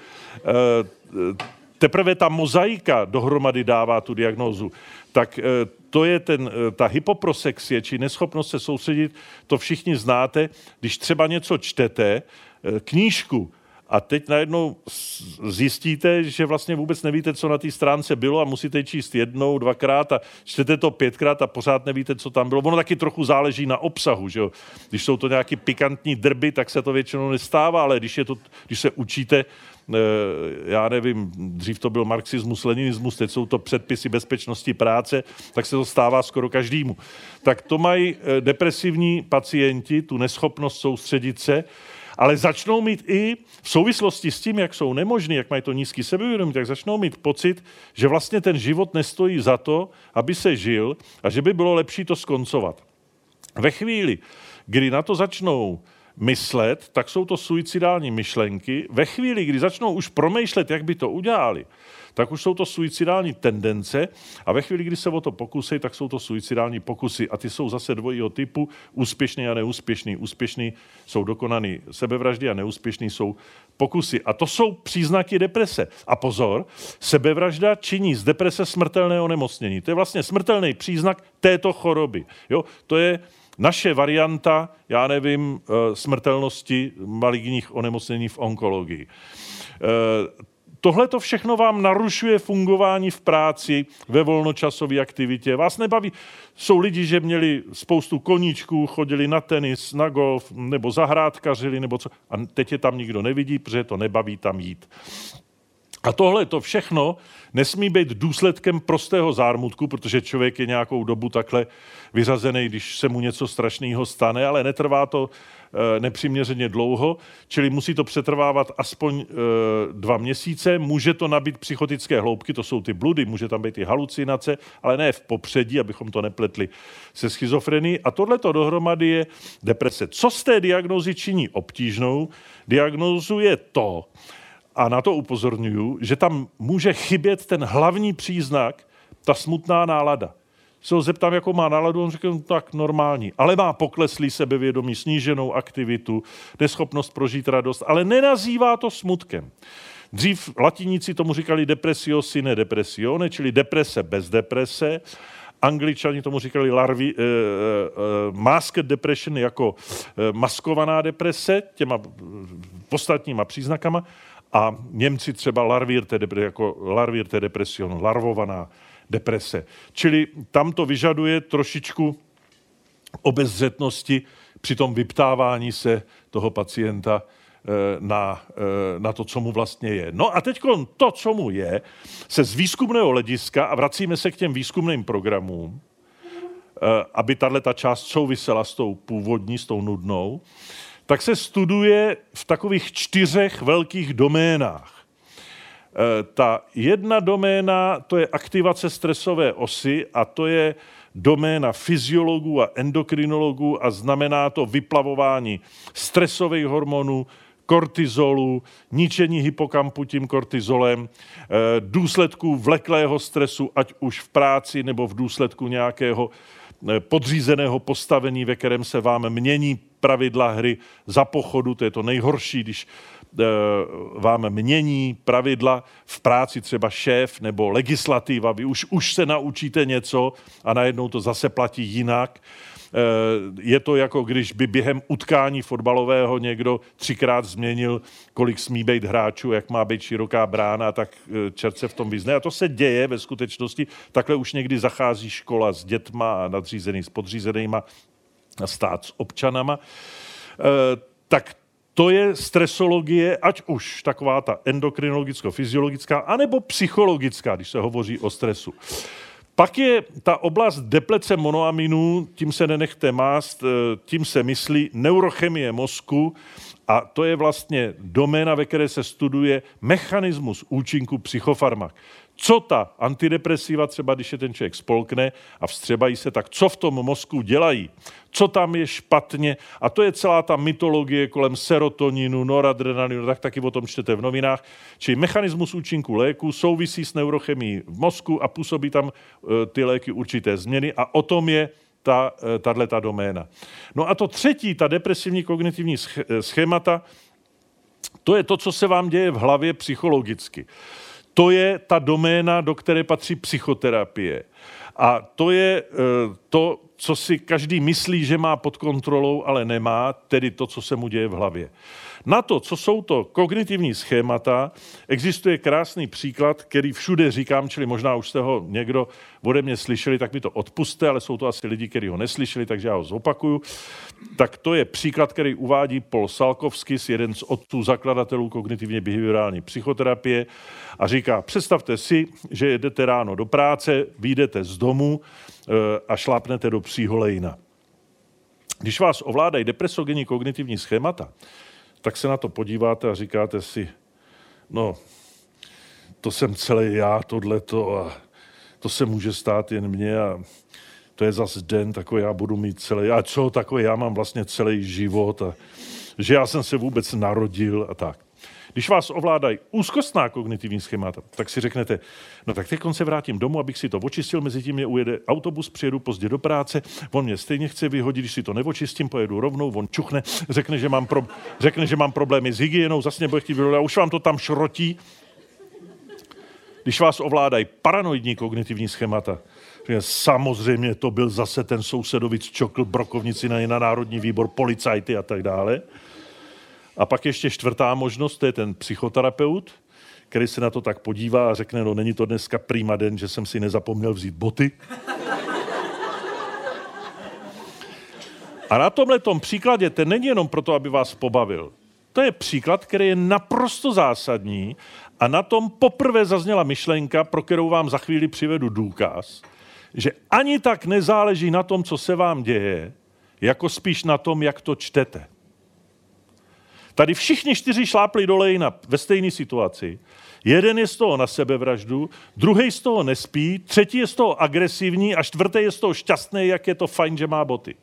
B: Teprve ta mozaika dohromady dává tu diagnózu. Tak to je ten, ta hypoprosexie, či neschopnost se soustředit, to všichni znáte. Když třeba něco čtete, knížku, a teď najednou zjistíte, že vlastně vůbec nevíte, co na té stránce bylo a musíte číst jednou, dvakrát a čtete to pětkrát a pořád nevíte, co tam bylo. Ono taky trochu záleží na obsahu, že jo? Když jsou to nějaký pikantní drby, tak se to většinou nestává, ale když, je to, když se učíte eh, já nevím, dřív to byl marxismus, leninismus, teď jsou to předpisy bezpečnosti práce, tak se to stává skoro každému. Tak to mají eh, depresivní pacienti, tu neschopnost soustředit se ale začnou mít i v souvislosti s tím, jak jsou nemožní, jak mají to nízký sebevědomí, tak začnou mít pocit, že vlastně ten život nestojí za to, aby se žil a že by bylo lepší to skoncovat. Ve chvíli, kdy na to začnou myslet, tak jsou to suicidální myšlenky. Ve chvíli, kdy začnou už promýšlet, jak by to udělali, tak už jsou to suicidální tendence a ve chvíli, kdy se o to pokusí, tak jsou to suicidální pokusy. A ty jsou zase dvojího typu, úspěšný a neúspěšný. Úspěšný jsou dokonaný sebevraždy a neúspěšný jsou pokusy. A to jsou příznaky deprese. A pozor, sebevražda činí z deprese smrtelné onemocnění. To je vlastně smrtelný příznak této choroby. Jo? To je naše varianta, já nevím, eh, smrtelnosti maligních onemocnění v onkologii. Eh, Tohle to všechno vám narušuje fungování v práci, ve volnočasové aktivitě. Vás nebaví. Jsou lidi, že měli spoustu koníčků, chodili na tenis, na golf, nebo zahrádkařili, nebo co. A teď je tam nikdo nevidí, protože to nebaví tam jít. A tohle to všechno nesmí být důsledkem prostého zármutku, protože člověk je nějakou dobu takhle vyřazený, když se mu něco strašného stane, ale netrvá to e, nepřiměřeně dlouho, čili musí to přetrvávat aspoň e, dva měsíce. Může to nabít psychotické hloubky, to jsou ty bludy, může tam být i halucinace, ale ne v popředí, abychom to nepletli se schizofrenií. A tohle to dohromady je deprese. Co z té diagnózy činí obtížnou? Diagnózu je to, a na to upozorňuju, že tam může chybět ten hlavní příznak, ta smutná nálada. Se ho zeptám, jakou má náladu, on řekne, no, tak normální. Ale má pokleslý sebevědomí, sníženou aktivitu, neschopnost prožít radost, ale nenazývá to smutkem. Dřív latiníci tomu říkali depresio sine depressione, čili deprese bez deprese. Angličani tomu říkali larvi, uh, uh, masked depression jako uh, maskovaná deprese těma ostatníma příznakama. A Němci třeba larvirte, jako larvirte depresion, larvovaná deprese. Čili tam to vyžaduje trošičku obezřetnosti při tom vyptávání se toho pacienta eh, na, eh, na to, co mu vlastně je. No a teď to, co mu je, se z výzkumného hlediska, a vracíme se k těm výzkumným programům, aby tahle ta část souvisela s tou původní, s tou nudnou, tak se studuje v takových čtyřech velkých doménách. Eh, ta jedna doména, to je aktivace stresové osy a to je doména fyziologů a endokrinologů a znamená to vyplavování stresových hormonů, kortizolu, ničení hypokampu tím kortizolem, eh, důsledků vleklého stresu, ať už v práci nebo v důsledku nějakého eh, podřízeného postavení, ve kterém se vám mění pravidla hry za pochodu, to je to nejhorší, když Eh, vám mění pravidla v práci, třeba šéf nebo legislativa, vy už, už se naučíte něco a najednou to zase platí jinak. Eh, je to jako když by během utkání fotbalového někdo třikrát změnil, kolik smí být hráčů, jak má být široká brána, tak eh, čert se v tom vyzne. A to se děje ve skutečnosti. Takhle už někdy zachází škola s dětma a nadřízený s podřízenýma stát s občanama. Tak to je stresologie, ať už taková ta endokrinologicko-fyziologická, anebo psychologická, když se hovoří o stresu. Pak je ta oblast deplece monoaminů, tím se nenechte mást, eh, tím se myslí neurochemie mozku a to je vlastně doména, ve které se studuje mechanismus účinku psychofarmak co ta antidepresiva, třeba když je ten člověk spolkne a vstřebají se, tak co v tom mozku dělají, co tam je špatně. A to je celá ta mytologie kolem serotoninu, noradrenalinu, tak taky o tom čtete v novinách. Čili mechanismus účinku léku souvisí s neurochemií v mozku a působí tam e, ty léky určité změny a o tom je ta, e, tato doména. No a to třetí, ta depresivní kognitivní e, schémata, to je to, co se vám děje v hlavě psychologicky. To je ta doména, do které patří psychoterapie. A to je eh, to, co si každý myslí, že má pod kontrolou, ale nemá, tedy to, co se mu děje v hlavě. Na to, co jsou to kognitivní schémata, existuje krásný příklad, který všude říkám, čili možná už jste ho někdo ode mě slyšeli, tak mi to odpuste, ale jsou to asi lidi, kteří ho neslyšeli, takže já ho zopakuju. Tak to je příklad, který uvádí Paul Salkovskis, jeden z otců zakladatelů kognitivně behaviorální psychoterapie a říká, představte si, že jdete ráno do práce, vyjdete z domu eh, a šlápnete do psího lejna. Když vás ovládají depresogenní kognitivní schémata, tak se na to podíváte a říkáte si, no, to jsem celý já, tohleto a to se může stát jen mně a to je zas den, takový já budu mít celý, a co, takový já mám vlastně celý život a že já jsem se vůbec narodil a tak. Když vás ovládají úzkostná kognitivní schémata, tak si řeknete, no tak teď se vrátím domů, abych si to očistil, mezi tím mě ujede autobus, přijedu pozdě do práce, on mě stejně chce vyhodit, když si to neočistím, pojedu rovnou, on čuchne, řekne, že mám, pro, řekne, že mám problémy s hygienou, zase mě chtít vyhodit, a už vám to tam šrotí. Když vás ovládají paranoidní kognitivní schémata, že samozřejmě to byl zase ten sousedovic čokl brokovnici na, na Národní výbor, policajty a tak dále. A pak ještě čtvrtá možnost, to je ten psychoterapeut, který se na to tak podívá a řekne, no není to dneska prýma den, že jsem si nezapomněl vzít boty. A na tomhle příkladě, ten není jenom proto, aby vás pobavil. To je příklad, který je naprosto zásadní a na tom poprvé zazněla myšlenka, pro kterou vám za chvíli přivedu důkaz, že ani tak nezáleží na tom, co se vám děje, jako spíš na tom, jak to čtete. Tady všichni čtyři šlápli do lejna ve stejné situaci. Jeden je z toho na sebevraždu, druhý z toho nespí, třetí je z toho agresivní a čtvrtý je z toho šťastný, jak je to fajn, že má boty.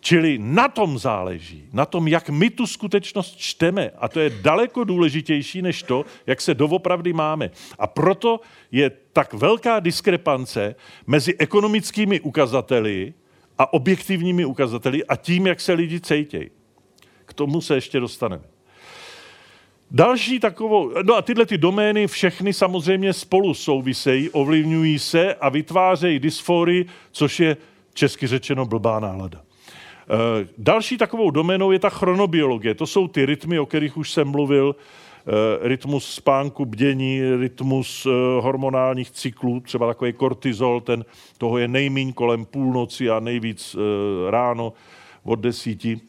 B: Čili na tom záleží, na tom, jak my tu skutečnost čteme. A to je daleko důležitější než to, jak se doopravdy máme. A proto je tak velká diskrepance mezi ekonomickými ukazateli a objektivními ukazateli a tím, jak se lidi cejtějí. Tomu se ještě dostaneme. Další takovou, no a tyhle ty domény všechny samozřejmě spolu souvisejí, ovlivňují se a vytvářejí dysfory, což je česky řečeno blbá nálada. E, další takovou doménou je ta chronobiologie. To jsou ty rytmy, o kterých už jsem mluvil, e, rytmus spánku, bdění, rytmus e, hormonálních cyklů, třeba takový kortizol, ten, toho je nejmíň kolem půlnoci a nejvíc ráno od desíti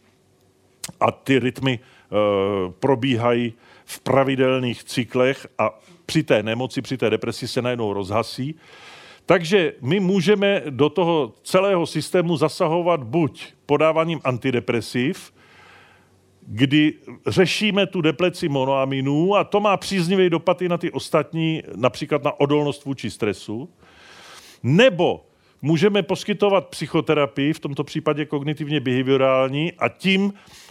B: a ty rytmy uh, probíhají v pravidelných cyklech a při té nemoci, při té depresi se najednou rozhasí, Takže my můžeme do toho celého systému zasahovat buď podáváním antidepresiv, kdy řešíme tu depleci monoaminů a to má příznivý dopad i na ty ostatní, například na odolnost vůči stresu, nebo můžeme poskytovat psychoterapii, v tomto případě kognitivně behaviorální, a tím e,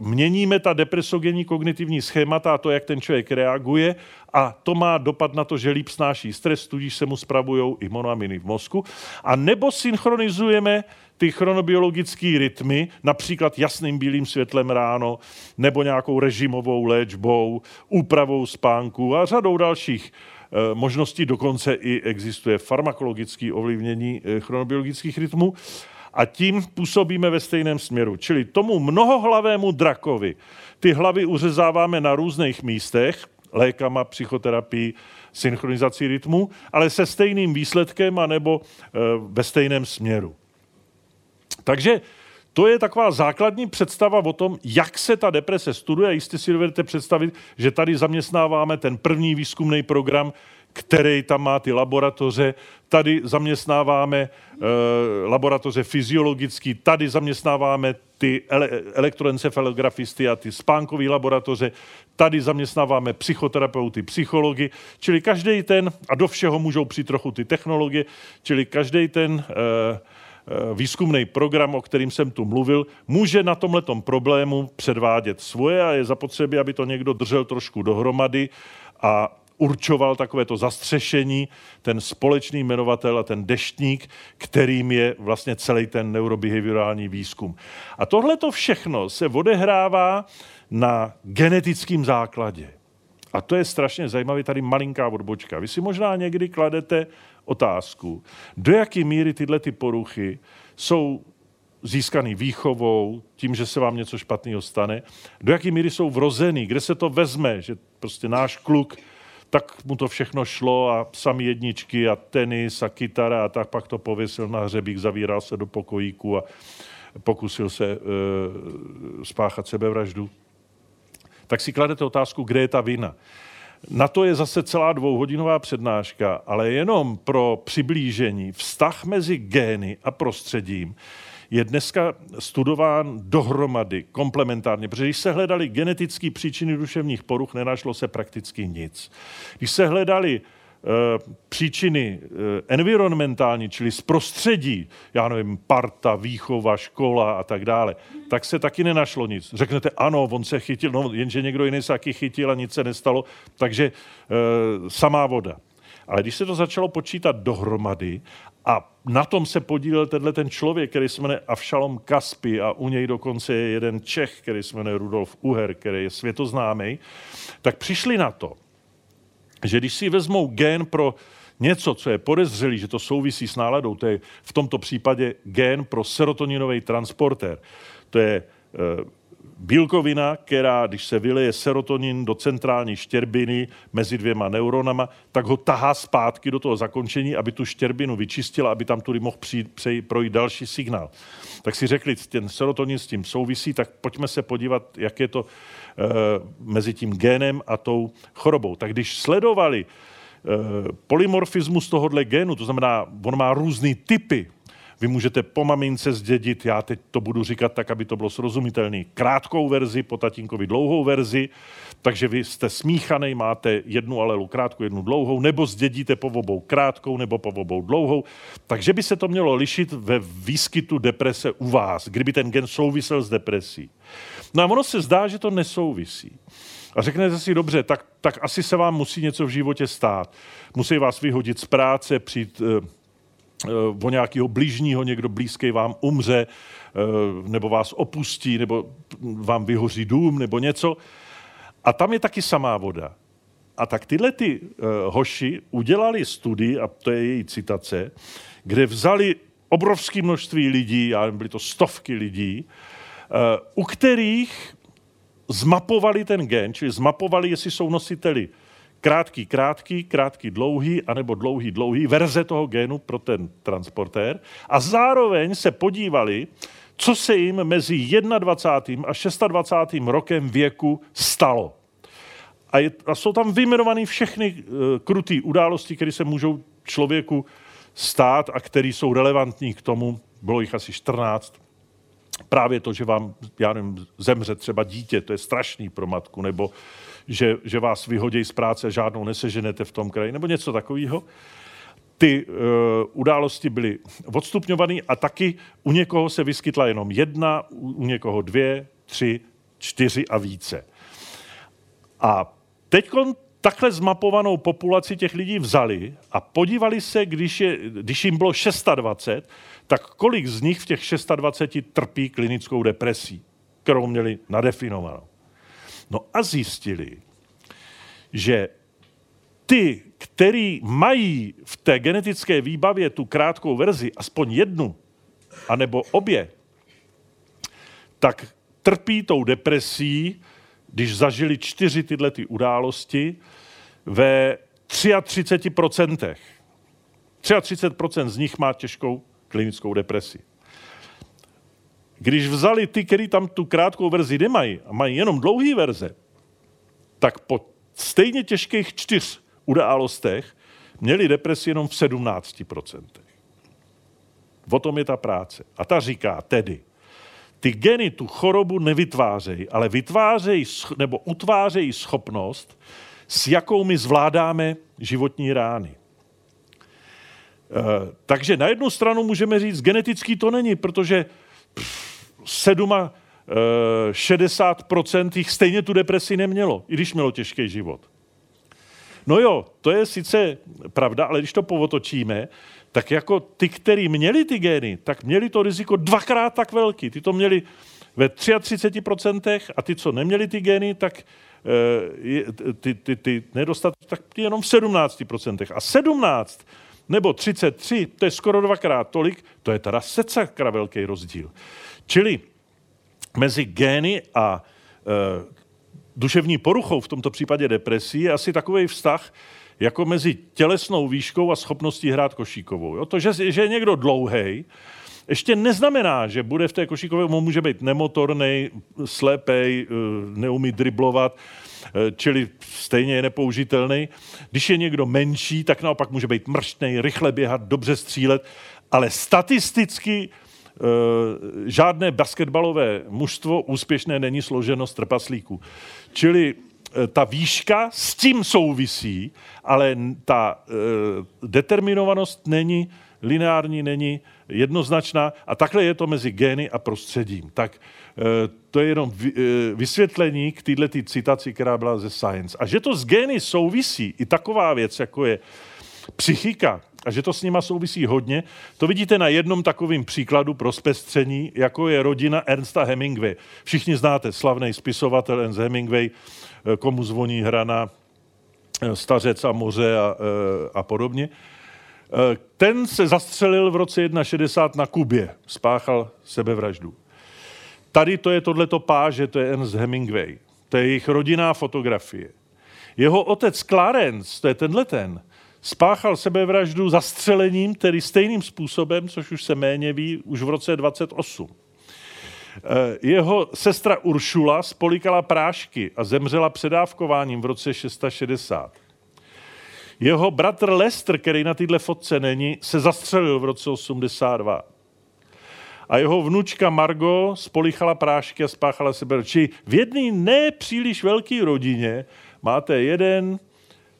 B: měníme ta depresogenní kognitivní schémata a to, jak ten člověk reaguje a to má dopad na to, že líp snáší stres, tudíž se mu spravují i monoaminy v mozku. A nebo synchronizujeme ty chronobiologické rytmy, například jasným bílým světlem ráno, nebo nějakou režimovou léčbou, úpravou spánku a řadou dalších Eh, možností, dokonce i existuje farmakologické ovlivnění eh, chronobiologických rytmů a tím působíme ve stejném směru. Čili tomu mnohohlavému drakovi ty hlavy uřezáváme na různých místech, lékama, psychoterapii, synchronizací rytmu, ale se stejným výsledkem anebo e, ve stejném směru. Takže to je taková základní představa o tom, jak se ta deprese studuje. Jistě si dovedete představit, že tady zaměstnáváme ten první výzkumný program, který tam má ty laboratoře. Tady zaměstnáváme e, laboratoře fyziologické, tady zaměstnáváme ty ele- elektroencefalografisty a ty spánkové laboratoře, tady zaměstnáváme psychoterapeuty, psychologi, čili každý ten, a do všeho můžou přijít trochu ty technologie, čili každý ten e, Eh, výzkumný program, o kterým jsem tu mluvil, může na tomhle problému předvádět svoje a je zapotřebí, aby to někdo držel trošku dohromady a určoval takovéto zastřešení, ten společný jmenovatel a ten deštník, kterým je vlastně celý ten neurobehaviorální výzkum. A tohle to všechno se odehrává na genetickém základě. A to je strašně zajímavé, tady malinká odbočka. Vy si možná někdy kladete otázku, do jaké míry tyhle ty poruchy jsou získaný výchovou, tím, že se vám něco špatného stane, do jaké míry jsou vrozený, kde se to vezme, že prostě náš kluk, tak mu to všechno šlo a sami jedničky a tenis a kytara a tak pak to pověsil na hřebík, zavíral se do pokojíku a pokusil se e, spáchat sebevraždu. Tak si kladete otázku, kde je ta vina. Na to je zase celá dvouhodinová přednáška, ale jenom pro přiblížení. Vztah mezi gény a prostředím je dneska studován dohromady, komplementárně, protože když se hledali genetické příčiny duševních poruch, nenašlo se prakticky nic. Když se hledali Eh, příčiny eh, environmentální, čili z prostředí, já nevím, parta, výchova, škola a tak dále, tak se taky nenašlo nic. Řeknete, ano, on se chytil, no jenže někdo jiný se taky chytil a nic se nestalo, takže e, samá voda. Ale když se to začalo počítat dohromady a na tom se podílel tenhle ten člověk, který se jmenuje Avšalom Kaspi a u něj dokonce je jeden Čech, který se jmenuje Rudolf Uher, který je světoznámý, tak přišli na to, že když si vezmou gen pro něco, co je podezřelý, že to souvisí s náladou, to je v tomto případě gen pro serotoninový transportér. To je e, bílkovina, která, když se vyleje serotonin do centrální štěrbiny mezi dvěma neuronama, tak ho tahá zpátky do toho zakončení, aby tu štěrbinu vyčistila, aby tam tudy mohl přijít, přejít, projít další signál. Tak si řekli, ten serotonin s tím souvisí, tak pojďme se podívat, jak je to e, mezi tím génem a tou chorobou. Tak když sledovali e, polymorfismus tohohle génu, to znamená, on má různé typy vy můžete po mamince zdědit, já teď to budu říkat tak, aby to bylo srozumitelné, krátkou verzi, po tatínkovi dlouhou verzi, takže vy jste smíchaný, máte jednu alelu krátkou, jednu dlouhou, nebo zdědíte po obou krátkou, nebo po obou dlouhou. Takže by se to mělo lišit ve výskytu deprese u vás, kdyby ten gen souvisel s depresí. No a ono se zdá, že to nesouvisí. A řeknete si, dobře, tak, tak asi se vám musí něco v životě stát. Musí vás vyhodit z práce, přijít eh, o nějakého blížního, někdo blízký vám umře, eh, nebo vás opustí, nebo vám vyhoří dům, nebo něco. A tam je taky samá voda. A tak tyhle ty uh, hoši udělali studii, a to je její citace, kde vzali obrovské množství lidí, já byly to stovky lidí, u kterých zmapovali ten gen, čili zmapovali, jestli jsou nositeli krátký, krátký, krátký, dlouhý, anebo dlouhý, dlouhý, verze toho génu pro ten transportér. A zároveň se podívali, co se jim mezi 21. a 26. rokem věku stalo. A, je, a jsou tam vyjmenované všechny uh, kruté události, které se můžou člověku stát a který jsou relevantní k tomu, bylo jich asi 14, právě to, že vám, já nevím, zemře třeba dítě, to je strašný pro matku, nebo že, že vás vyhodí z práce a žádnou neseženete v tom kraji, nebo něco takového. Ty uh, události byly odstupňované a taky u někoho se vyskytla jenom jedna, u, někoho dvě, tři, čtyři a více. A teď takhle zmapovanou populaci těch lidí vzali a podívali se, když, je, když jim bylo 620, tak kolik z nich v těch 620 trpí klinickou depresí, kterou měli nadefinovanou. No a zjistili, že ty, který mají v té genetické výbavě tu krátkou verzi, aspoň jednu, anebo obě, tak trpí tou depresí, když zažili čtyři tyhle ty události, ve 33%. 33% z nich má těžkou klinickou depresi. Když vzali ty, kteří tam tu krátkou verzi nemají a mají jenom dlouhý verze, tak po stejně těžkých čtyř událostech měli depresi jenom v 17%. O tom je ta práce. A ta říká tedy, ty geny tu chorobu nevytvářejí, ale vytvářejí nebo utvářejí schopnost, s jakou my zvládáme životní rány. Eh, takže na jednu stranu můžeme říct, genetický to není, protože 7 60% jich stejně tu depresi nemělo, i když mělo těžký život. No jo, to je sice pravda, ale když to povotočíme, tak jako ty, kteří měli ty gény, tak měli to riziko dvakrát tak velký. Ty to měli ve 33% a ty, co neměli ty gény, tak eh, ty, ty, ty nedostatky, tak jenom v 17%. A 17 nebo 33, to je skoro dvakrát tolik, to je teda secakra velký rozdíl. Čili mezi gény a e, duševní poruchou, v tomto případě depresí, je asi takový vztah, jako mezi tělesnou výškou a schopností hrát košíkovou. Jo? To, že, že je někdo dlouhý, ještě neznamená, že bude v té košíkové, může být nemotorný, slepej, e, neumí driblovat, e, čili stejně je nepoužitelný. Když je někdo menší, tak naopak může být mrštný, rychle běhat, dobře střílet, ale statisticky žádné basketbalové mužstvo úspěšné není složeno z trpaslíků. Čili eh, ta výška s tím souvisí, ale ta e, determinovanost není lineární, není jednoznačná a takhle je to mezi gény a prostředím. Tak to je jenom vy, vysvětlení k této citaci, která byla ze Science. A že to s gény souvisí, i taková věc, jako je psychika, a že to s nima souvisí hodně, to vidíte na jednom takovém příkladu pro zpestření, jako je rodina Ernsta Hemingway. Všichni znáte slavný spisovatel Ernst Hemingway, eh, komu zvoní hrana eh, Stařec a moře a, eh, a podobně. Ten se zastřelil v roce 61 na Kubě, spáchal sebevraždu. Tady to je tohleto páže, to je Ernst Hemingway. To je jejich rodinná fotografie. Jeho otec Clarence, to je tenhle ten, spáchal sebevraždu zastřelením, tedy stejným způsobem, což už se méně ví, už v roce 28. Eh, jeho sestra Uršula spolikala prášky a zemřela předávkováním v roce 660. Jeho bratr Lester, který na této fotce není, se zastřelil v roce 82. A jeho vnučka Margo spolichala prášky a spáchala sebe. Či v jedné nepříliš velké rodině máte jeden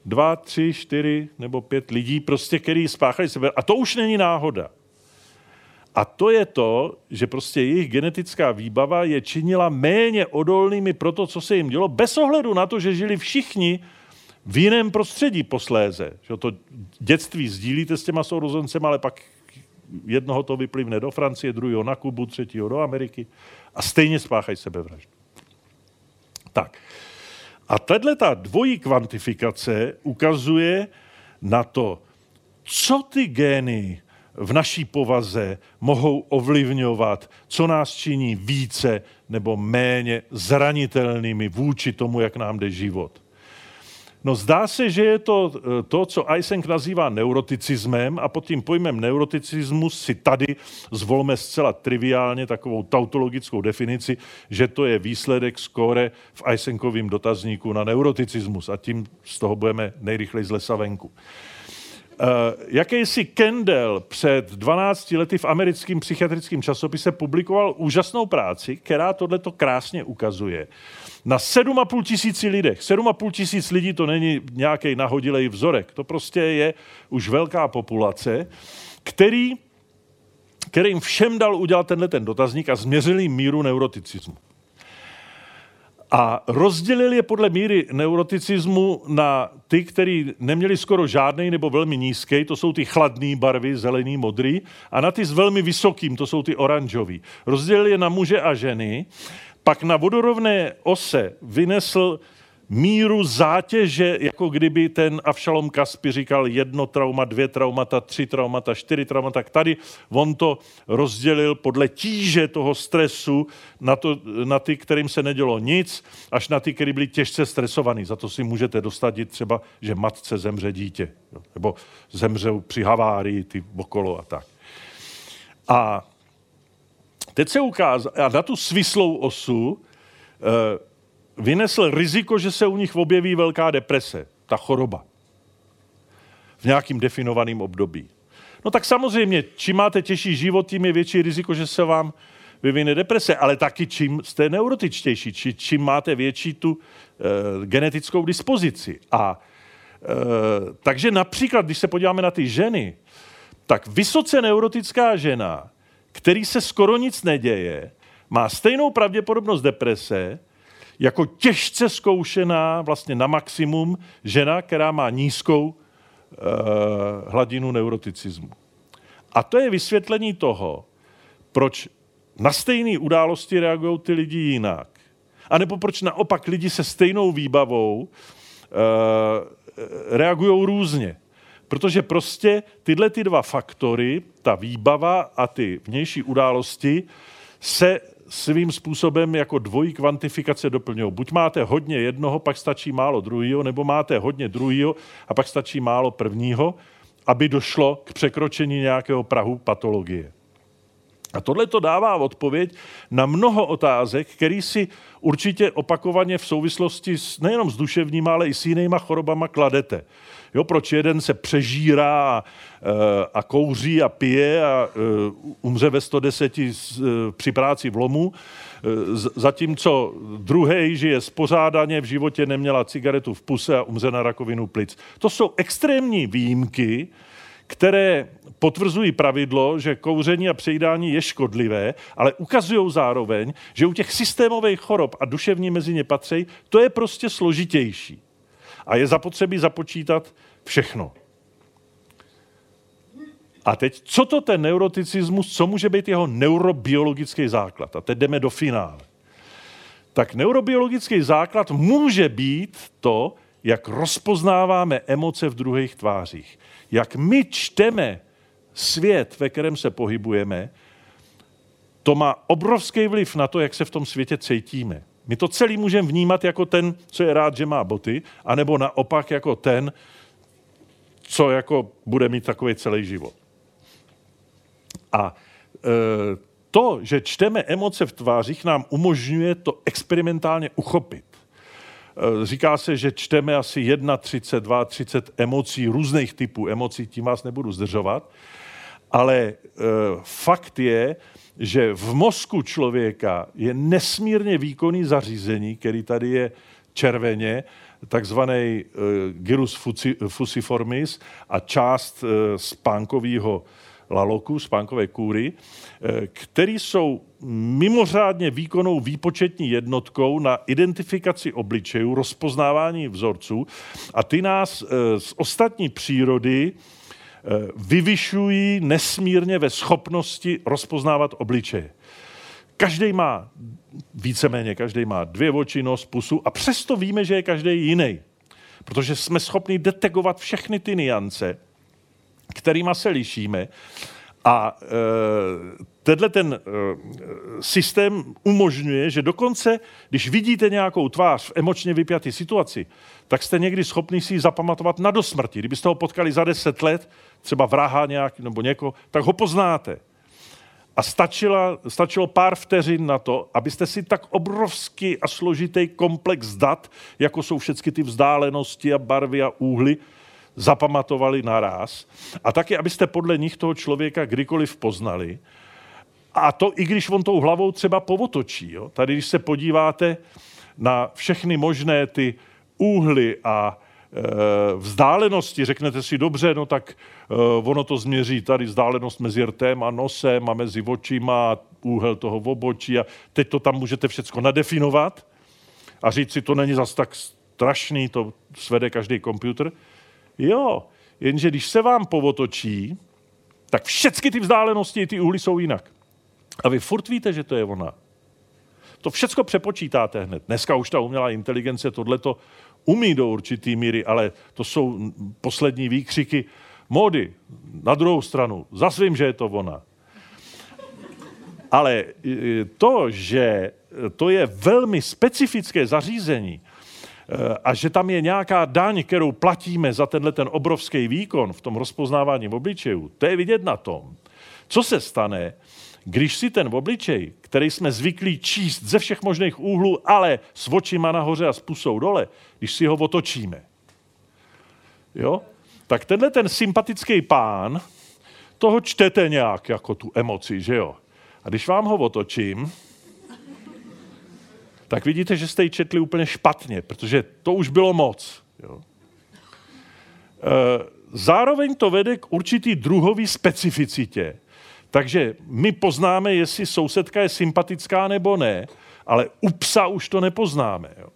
B: dva, tři, čtyři nebo pět lidí, prostě, který spáchali sebe. A to už není náhoda. A to je to, že prostě jejich genetická výbava je činila méně odolnými pro to, co se jim dělo, bez ohledu na to, že žili všichni v jiném prostředí posléze. Že to dětství sdílíte s těma sourozencema, ale pak jednoho to vyplivne do Francie, druhého na Kubu, třetího do Ameriky a stejně spáchají sebevraždu. Tak. A tahle ta dvojí kvantifikace ukazuje na to, co ty gény v naší povaze mohou ovlivňovat, co nás činí více nebo méně zranitelnými vůči tomu, jak nám jde život. No zdá se, že je to eh, to, co Eysenck nazývá neuroticismem a pod tím pojmem neuroticismus si tady zvolme zcela triviálně takovou tautologickou definici, že to je výsledek skóre v Eysenckovým dotazníku na neuroticismus a tím z toho budeme nejrychleji z lesa venku. jakýsi Kendall před 12 lety v americkém psychiatrickém časopise publikoval úžasnou práci, která tohleto krásně ukazuje. Na 7,5 tisíci lidech. 7,5 tisíc lidí to není nějaký nahodilej vzorek. To prostě je už velká populace, který, kterým všem dal udělat tenhle ten dotazník a změřili míru neuroticismu. A rozdělil je podle míry neuroticismu na ty, kteří neměli skoro žádný nebo velmi nízký, to jsou ty chladné barvy, zelený, modrý, a na ty s velmi vysokým, to jsou ty oranžový. Rozdělil je na muže a ženy, pak na vodorovné ose vynesl míru zátěže, jako kdyby ten Avšalom Kaspi říkal jedno trauma, dvě traumata, tři traumata, čtyři traumata, tak tady on to rozdělil podle tíže toho stresu na, to, na ty, kterým se nedělo nic, až na ty, kteří byli těžce stresovaní. Za to si můžete dostat třeba, že matce zemře dítě, nebo zemřou při havárii, ty okolo a tak. A teď se ukázal, a na tu svislou osu, eh, vynesl riziko, že se u nich objeví velká deprese, ta choroba. V nějakým definovaném období. No tak samozřejmě, čím máte těžší život, tím je větší riziko, že se vám vyvine deprese, ale taky čím jste neurotičtější, či, čím máte větší tu e, genetickou dispozici. A e, takže například, když se podíváme na ty ženy, tak vysoce neurotická žena, který se skoro nic neděje, má stejnou pravděpodobnost deprese, jako těžce zkoušená vlastně na maximum žena, která má nízkou uh, hladinu neuroticismu. A to je vysvětlení toho, proč na stejné události reagují ty lidi jinak. A nebo proč naopak lidi se stejnou výbavou uh, reagují různě. Protože prostě tyhle ty dva faktory, ta výbava a ty vnější události, se svým způsobem jako dvojí kvantifikace doplňují. Buď máte hodně jednoho, pak stačí málo druhého, nebo máte hodně druhého a pak stačí málo prvního, aby došlo k překročení nějakého prahu patologie. A tohle to dává odpověď na mnoho otázek, který si určitě opakovaně v souvislosti s, nejenom s duševníma, ale i s jinýma chorobama kladete. Jo, proč jeden se přežírá a, eh, a kouří a pije a eh, umře ve 110 eh, při práci v lomu, zatímco druhý žije spořádaně, v životě neměla cigaretu v puse a umře na rakovinu plic. To jsou extrémní výjimky, které potvrzují pravidlo, že kouření a přejídání je škodlivé, ale ukazují zároveň, že u těch systémových chorob a duševní mezi ně patří, to je prostě složitější. A je zapotřebí započítat všechno. A teď, co to ten neuroticismus, co může být jeho neurobiologický základ? A teď jdeme do finále. Tak neurobiologický základ může být to, jak rozpoznáváme emoce v druhých tvářích. Jak my čteme svět, ve kterém se pohybujeme, to má obrovský vliv na to, jak se v tom světě cítíme. My to celý můžeme vnímat jako ten, co je rád, že má boty, anebo naopak jako ten, co jako bude mít takový celý život. A e, to, že čteme emoce v tvářích, nám umožňuje to experimentálně uchopit. E, říká se, že čteme asi 31, 30 emocí, různých typů emocí, tím vás nebudu zdržovat, ale e, fakt je, že v mozku člověka je nesmírně výkonný zařízení, který tady je červeně, takzvaný uh, gyrus fusiformis a část spánkového laloku, spánkové kůry, uh, který jsou mimořádně výkonnou výpočetní jednotkou na identifikaci obličejů, rozpoznávání vzorců a ty nás uh, z ostatní přírody Eh, vyvyšují nesmírně ve schopnosti rozpoznávat obličeje. Každý má, víceméně každý má dvě oči, nos, pusu a přesto víme, že je každý jiný. Protože jsme schopni detekovat všechny ty niance, kterými se lišíme a e, tenhle ten e, systém umožňuje, že dokonce, když vidíte nějakou tvář v emočně vypjaté situaci, tak jste někdy schopni si ji zapamatovat na dosmrti. Kdybyste ho potkali za deset let, třeba vraha nějak, nebo někoho, tak ho poznáte. A stačila, stačilo pár vteřin na to, abyste si tak obrovský a složitý komplex dat, jako jsou všechny ty vzdálenosti a barvy a úhly, zapamatovali naraz a taky, abyste podle nich toho člověka kdykoliv poznali. A to i když on tou hlavou třeba povotočí. Jo? Tady, když se podíváte na všechny možné ty úhly a e, vzdálenosti, řeknete si dobře, no tak e, ono to změří tady vzdálenost mezi rtem a nosem a mezi očima a úhel toho obočí a teď to tam můžete všechno nadefinovat a říct si, to není zas tak strašný, to svede každý počítač. Jo, jenže když se vám povotočí, tak všechny ty vzdálenosti, ty úhly jsou jinak. A vy furt víte, že to je ona. To všechno přepočítáte hned. Dneska už ta umělá inteligence tohleto umí do určitý míry, ale to jsou poslední výkřiky módy. Na druhou stranu, zase vím, že je to ona. Ale e, to, že to je velmi specifické zařízení a že tam je nějaká daň, kterou platíme za tenhle ten obrovský výkon v tom rozpoznávání obličejů, to je vidět na tom. Co se stane, když si ten obličej, který jsme zvyklí číst ze všech možných úhlů, ale s očima nahoře a s pusou dole, když si ho otočíme, jo? tak tenhle ten sympatický pán, toho čtete nějak jako tu emoci, že jo? A když vám ho otočím, tak vidíte, že jste ji četli úplně špatně, protože to už bylo moc. Jo? E, zároveň to vede k určitý druhový specificitě, takže my poznáme, jestli sousedka je sympatická nebo ne, ale u psa už to nepoznáme. Jo.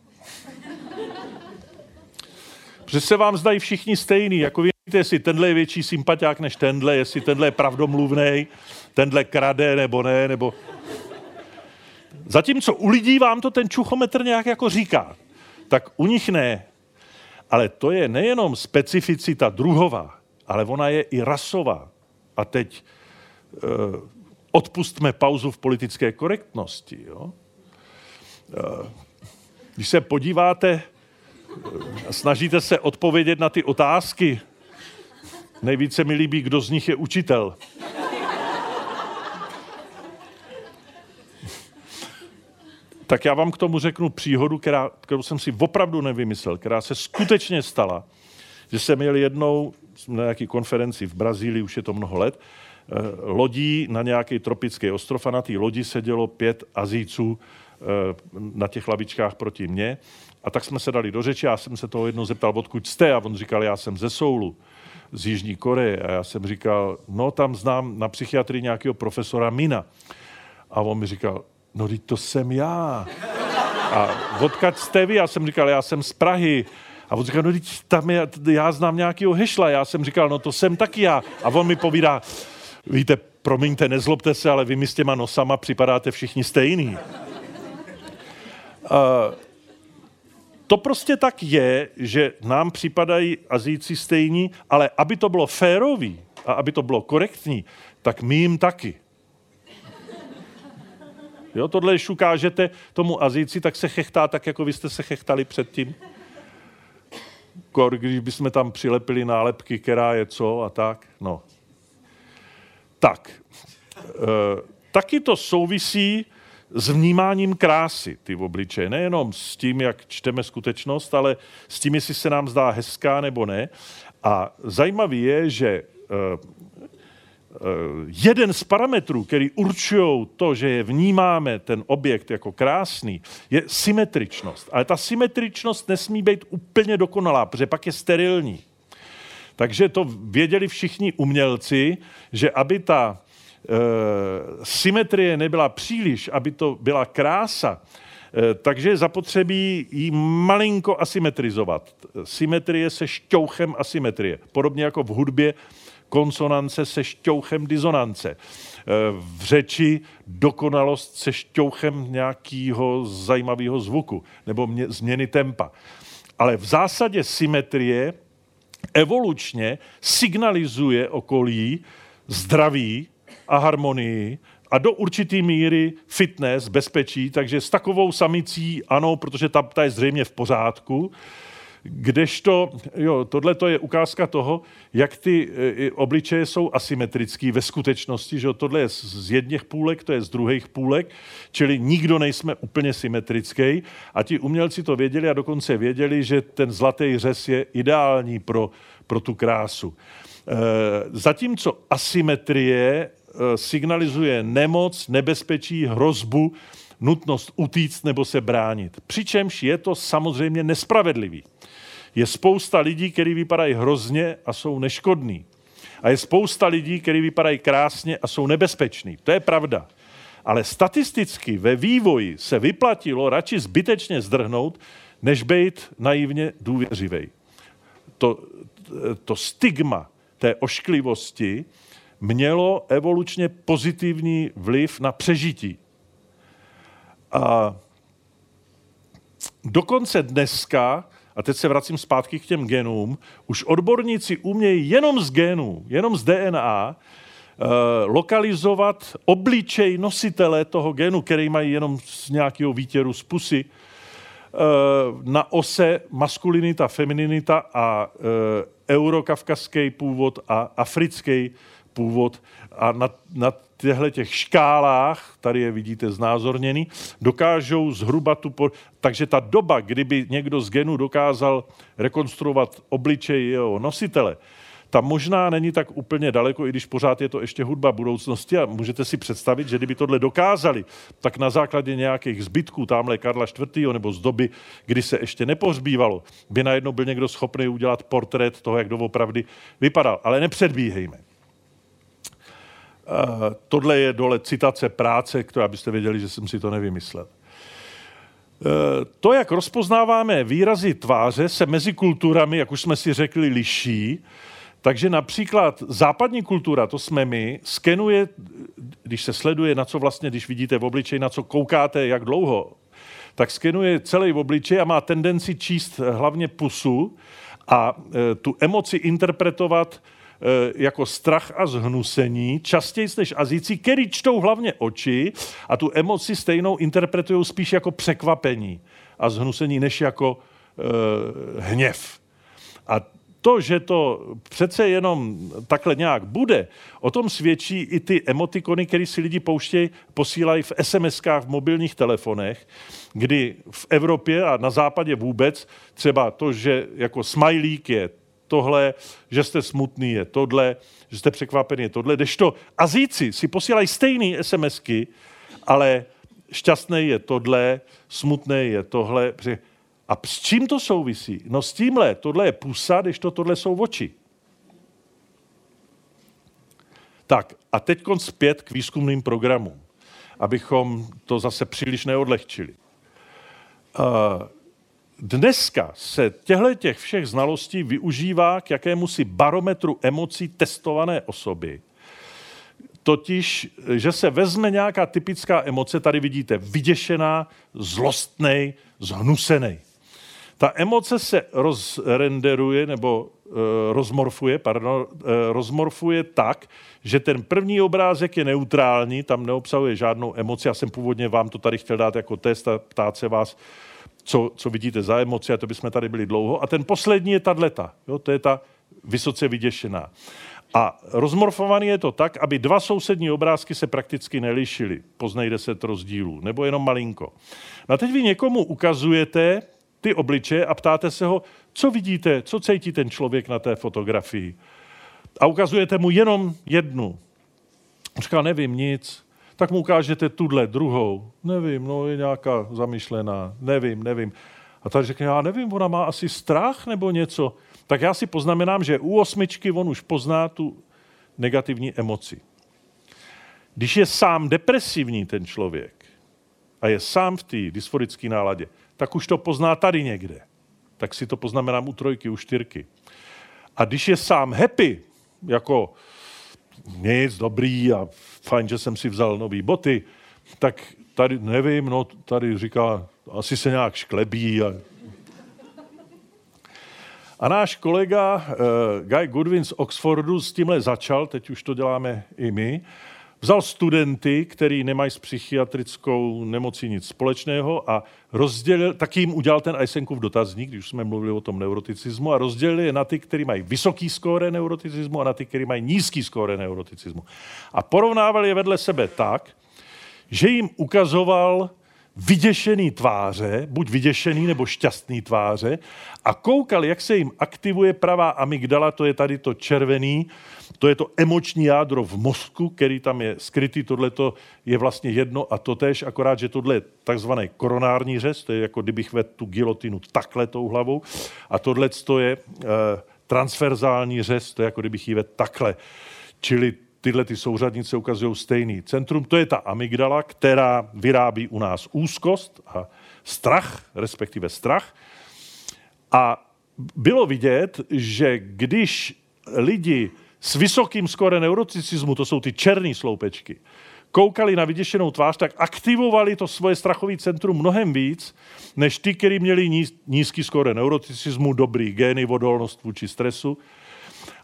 B: Protože se vám zdají všichni stejný, jako víte, jestli tenhle je větší sympatiák než tenhle, jestli tenhle je pravdomluvný, tenhle krade nebo ne, nebo... Zatímco u lidí vám to ten čuchometr nějak jako říká, tak u nich ne. Ale to je nejenom specificita druhová, ale ona je i rasová. A teď Eh, odpustme pauzu v politické korektnosti. Jo? Eh, když se podíváte, eh, snažíte se odpovědět na ty otázky, nejvíce mi líbí, kdo z nich je učitel. Tak já vám k tomu řeknu příhodu, která, kterou jsem si opravdu nevymyslel, která se skutečně stala. Že jsem měl jednou na nějaké konferenci v Brazílii, už je to mnoho let, Eh, lodí na nějaký tropický ostrov a na té lodi sedělo pět Azíců eh, na těch lavičkách proti mně. A tak jsme se dali do řeči, já jsem se toho jednou zeptal, odkud jste, a on říkal, já jsem ze Soulu, z Jižní Koreje. A já jsem říkal, no tam znám na psychiatrii nějakého profesora Mina. A on mi říkal, no teď to jsem já. A odkud jste vy? Já jsem říkal, já jsem z Prahy. A on říkal, no teď tam je, já znám nějakého hešla. Já jsem říkal, no to jsem taky já. A on mi povídá, Víte, promiňte, nezlobte se, ale vy mi s těma nosama připadáte všichni stejný. Uh, to prostě tak je, že nám připadají Azíci stejní, ale aby to bylo férový a aby to bylo korektní, tak my jim taky. Jo, tohle, když ukážete tomu Azíci, tak se chechtá tak, jako vy jste se chechtali předtím. Kor, když bychom tam přilepili nálepky, která je co a tak. No, tak, e, taky to souvisí s vnímáním krásy, ty obličeje. Nejenom s tím, jak čteme skutečnost, ale s tím, jestli se nám zdá hezká nebo ne. A zajímavý je, že e, e, jeden z parametrů, který určují to, že je vnímáme ten objekt jako krásný, je symetričnost. Ale ta symetričnost nesmí být úplně dokonalá, protože pak je sterilní. Takže to věděli všichni umělci, že aby ta e, symetrie nebyla příliš, aby to byla krása, e, takže je zapotřebí ji malinko asymetrizovat. Symetrie se šťouchem asymetrie. Podobně jako v hudbě konsonance se šťouchem disonance. E, v řeči dokonalost se šťouchem nějakého zajímavého zvuku nebo mě, změny tempa. Ale v zásadě symetrie evolučně signalizuje okolí zdraví a harmonii a do určitý míry fitness, bezpečí, takže s takovou samicí ano, protože ta, ta je zřejmě v pořádku, Kdežto, jo, tohle to je ukázka toho, jak ty e, obličeje jsou asymetrický ve skutečnosti, že jo, tohle je z jedných půlek, to je z druhých půlek, čili nikdo nejsme úplně symetrický a ti umělci to věděli a dokonce věděli, že ten zlatý řez je ideální pro pro tu krásu. Eh, zatímco asymetrie eh, signalizuje nemoc, nebezpečí, hrozbu, nutnost utíct nebo se bránit. Přičemž je to samozřejmě nespravedlivý. Je spousta lidí, kteří vypadají hrozně a jsou neškodní. A je spousta lidí, kteří vypadají krásně a jsou nebezpeční. To je pravda. Ale statisticky ve vývoji se vyplatilo radši zbytečně zdrhnout, než být naivně důvěřivý. To, to stigma té ošklivosti mělo evolučně pozitivní vliv na přežití. A dokonce dneska, a teď se vracím zpátky k těm genům, už odborníci umějí jenom z genů, jenom z DNA, eh, lokalizovat obličej nositele toho genu, který mají jenom z nějakého výtěru z pusy, eh, na ose maskulinita, femininita a eh, eurokavkazský původ a africký původ. A na, na těchto těch škálách, tady je vidíte znázorněný, dokážou zhruba tu... Po... Takže ta doba, kdyby někdo z genu dokázal rekonstruovat obličej jeho nositele, ta možná není tak úplně daleko, i když pořád je to ještě hudba budoucnosti a můžete si představit, že kdyby tohle dokázali, tak na základě nějakých zbytků tamhle Karla IV. nebo z doby, kdy se ještě nepohřbívalo, by najednou byl někdo schopný udělat portrét toho, jak doopravdy vypadal. Ale nepředbíhejme. Uh, tohle je dole citace práce, kterou abyste věděli, že jsem si to nevymyslel. Uh, to, jak rozpoznáváme výrazy tváře, se mezi kulturami, jak už jsme si řekli, liší. Takže například západní kultura, to jsme my, skenuje, když se sleduje, na co vlastně, když vidíte v obličeji, na co koukáte, jak dlouho, tak skenuje celý obličej a má tendenci číst hlavně pusu a tu emoci interpretovat jako strach a zhnusení, častěji než Azíci, který čtou hlavně oči a tu emoci stejnou interpretují spíš jako překvapení a zhnusení, než jako e, hněv. A to, že to přece jenom takhle nějak bude, o tom svědčí i ty emotikony, které si lidi pouštějí, posílají v SMS-kách, v mobilních telefonech, kdy v Evropě a na západě vůbec třeba to, že jako smajlík je tohle, že jste smutný je tohle, že jste překvapený je tohle, to Azíci si posílají stejné SMSky, ale šťastný je tohle, smutný je tohle. A s čím to souvisí? No s tímhle, tohle je pusa, když to tohle jsou oči. Tak a teď zpět k výzkumným programům, abychom to zase příliš neodlehčili. Dneska se těchto těch všech znalostí využívá k jakému si barometru emocí testované osoby. Totiž, že se vezme nějaká typická emoce, tady vidíte, vyděšená, zlostnej, zhnusený. Ta emoce se rozrenderuje nebo e, rozmorfuje, pardon, e, rozmorfuje tak, že ten první obrázek je neutrální, tam neobsahuje žádnou emoci. Já jsem původně vám to tady chtěl dát jako test a ptát se vás, co, co vidíte za emoci, a to bychom tady byli dlouho. A ten poslední je tato, jo, to je ta vysoce vyděšená. A rozmorfovaný je to tak, aby dva sousední obrázky se prakticky nelišily. Poznají deset rozdílů, nebo jenom malinko. No a teď vy někomu ukazujete ty obličeje a ptáte se ho, co vidíte, co cítí ten člověk na té fotografii. A ukazujete mu jenom jednu. Říká, nevím nic. Tak mu ukážete tuhle druhou. Nevím, no je nějaká zamyšlená. Nevím, nevím. A tady řekne, já nevím, ona má asi strach nebo něco. Tak já si poznamenám, že u osmičky on už pozná tu negativní emoci. Když je sám depresivní ten člověk a je sám v té dysforické náladě, tak už to pozná tady někde. Tak si to poznamenám u trojky, u čtyřky. A když je sám happy, jako nic, dobrý a fajn, že jsem si vzal nové boty, tak tady, nevím, no tady říká, asi se nějak šklebí. A, a náš kolega uh, Guy Goodwin z Oxfordu s tímhle začal, teď už to děláme i my, Vzal studenty, který nemají s psychiatrickou nemocí nic společného a rozdělil, taky jim udělal ten Eisenkův dotazník, když jsme mluvili o tom neuroticismu, a rozdělil je na ty, kteří mají vysoký skóre neuroticismu a na ty, kteří mají nízký skóre neuroticismu. A porovnával je vedle sebe tak, že jim ukazoval vyděšený tváře, buď vyděšený nebo šťastný tváře a koukali, jak se jim aktivuje pravá amygdala, to je tady to červený, to je to emoční jádro v mozku, který tam je skrytý, tohle je vlastně jedno a to tež, akorát, že tohle je takzvaný koronární řez, to je jako kdybych vedl tu gilotinu takhle tou hlavou a tohle je uh, transverzální řez, to je jako kdybych ji vedl takhle. Čili tyhle ty souřadnice ukazují stejný centrum. To je ta amygdala, která vyrábí u nás úzkost a strach, respektive strach. A bylo vidět, že když lidi s vysokým skore neuroticismu, to jsou ty černé sloupečky, koukali na vyděšenou tvář, tak aktivovali to svoje strachové centrum mnohem víc, než ty, kteří měli nízký skore neuroticismu, dobrý gény, odolnost vůči stresu.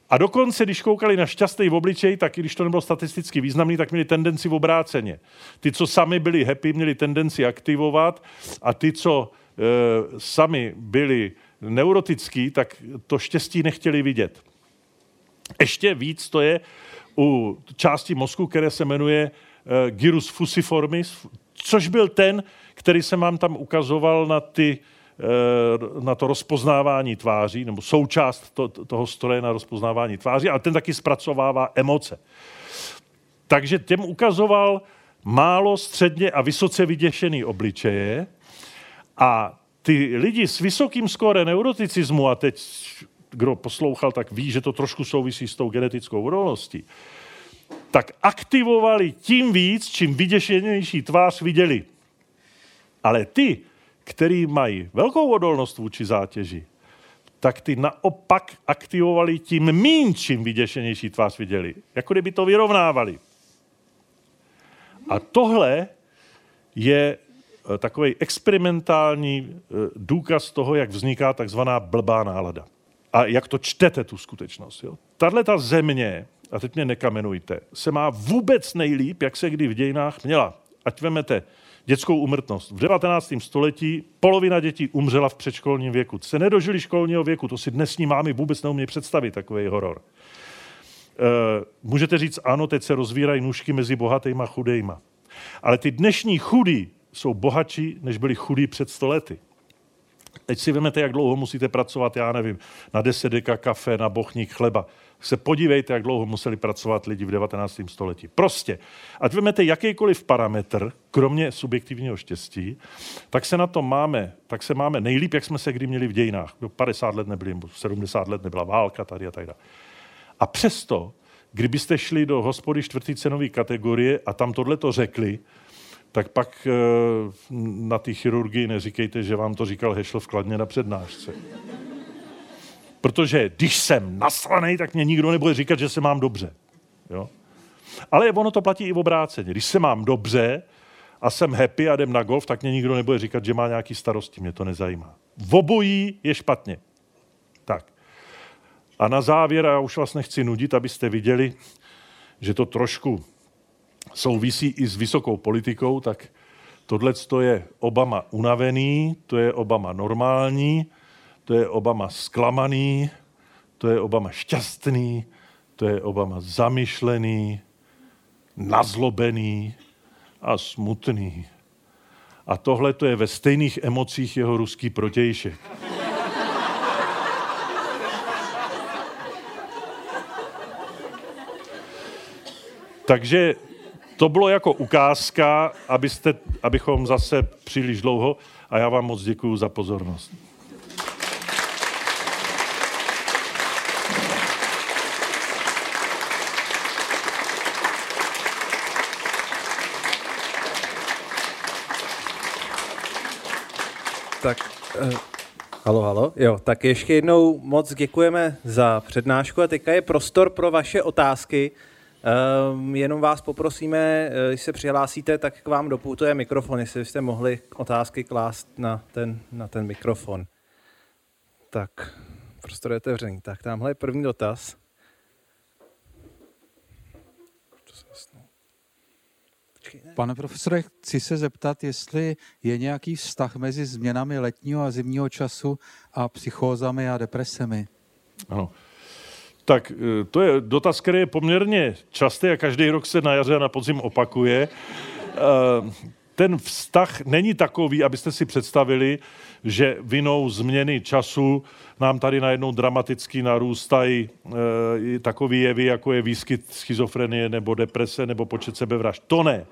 B: A dokonce, když koukali na šťastný v obličej, tak i když to nebylo statisticky významný, tak měli tendenci v obráceně. Ty, co sami byli happy, měli tendenci aktivovat a ty, co e, sami byli neurotický, tak to štěstí nechtěli vidět. Ještě víc to je u části mozku, které se jmenuje e, gyrus fusiformis, což byl ten, který jsem vám tam ukazoval na ty na to rozpoznávání tváří, nebo součást to, toho stroje na rozpoznávání tváří, ale ten taky zpracovává emoce. Takže těm ukazoval málo, středně a vysoce vyděšený obličeje a ty lidi s vysokým skóre neuroticismu, a teď kdo poslouchal, tak ví, že to trošku souvisí s tou genetickou odolností, tak aktivovali tím víc, čím vyděšenější tvář viděli. Ale ty, který mají velkou odolnost vůči zátěži, tak ty naopak aktivovali tím mín, čím vyděšenější tvář viděli. Jako kdyby to vyrovnávali. A tohle je eh, takový experimentální eh, důkaz toho, jak vzniká takzvaná blbá nálada. A jak to čtete, tu skutečnost. Tahle ta země, a teď mě nekamenujte, se má vůbec nejlíp, jak se kdy v dějinách měla. Ať vemete dětskou umrtnost. V 19. století polovina dětí umřela v předškolním věku. Se nedožili školního věku, to si dnesní mámy vůbec neumí představit, takový horor. E, můžete říct, ano, teď se rozvírají nůžky mezi bohatýma a chudejma. Ale ty dnešní chudí jsou bohatší, než byli chudí před stolety. Teď si vezmete, jak dlouho musíte pracovat, já nevím, na 10 deka kafe, na bochník chleba se podívejte, jak dlouho museli pracovat lidi v 19. století. Prostě, ať vezmete jakýkoliv parametr, kromě subjektivního štěstí, tak se na to máme, tak se máme nejlíp, jak jsme se kdy měli v dějinách. 50 let nebyli, 70 let nebyla válka tady a tak dále. A přesto, kdybyste šli do hospody čtvrtý cenové kategorie a tam tohle to řekli, tak pak eh, na té chirurgii neříkejte, že vám to říkal Hešl v Kladně na přednášce. Protože když jsem nasraný, tak mě nikdo nebude říkat, že se mám dobře. Jo? Ale ono to platí i v obráceně. Když se mám dobře a jsem happy a jdem na golf, tak mě nikdo nebude říkat, že má nějaký starosti. Mě to nezajímá. V obojí je špatně. Tak. A na závěr, já už vás nechci nudit, abyste viděli, že to trošku souvisí i s vysokou politikou, tak tohle je Obama unavený, to je Obama normální, to je Obama zklamaný, to je Obama šťastný, to je Obama zamyšlený, nazlobený a smutný. A tohle to je ve stejných emocích jeho ruský protějšek. Takže to bylo jako ukázka, abyste, abychom zase příliš dlouho, a já vám moc děkuji za pozornost.
C: Tak, uh, halo, halo. Jo, tak ještě jednou moc děkujeme za přednášku a teďka je prostor pro vaše otázky. Um, jenom vás poprosíme, eh, když se přihlásíte, tak k vám dopoutuje mikrofon, jestli byste mohli otázky klást na ten, na ten mikrofon. Tak, prostor je otevřený. Tak, tamhle je první dotaz.
D: Pane profesore, chci se zeptat, jestli je nějaký vztah mezi změnami letního a zimního času a psychózami a depresemi.
B: Ano. Tak e, to je dotaz, který je poměrně častý a každý rok se na jaře a na podzim opakuje. E, ten vztah není takový, abyste si představili, že vinou změny času nám tady najednou dramaticky narůstají e, takové jevy, jako je výskyt schizofrenie nebo deprese nebo počet sebevražd. To ne.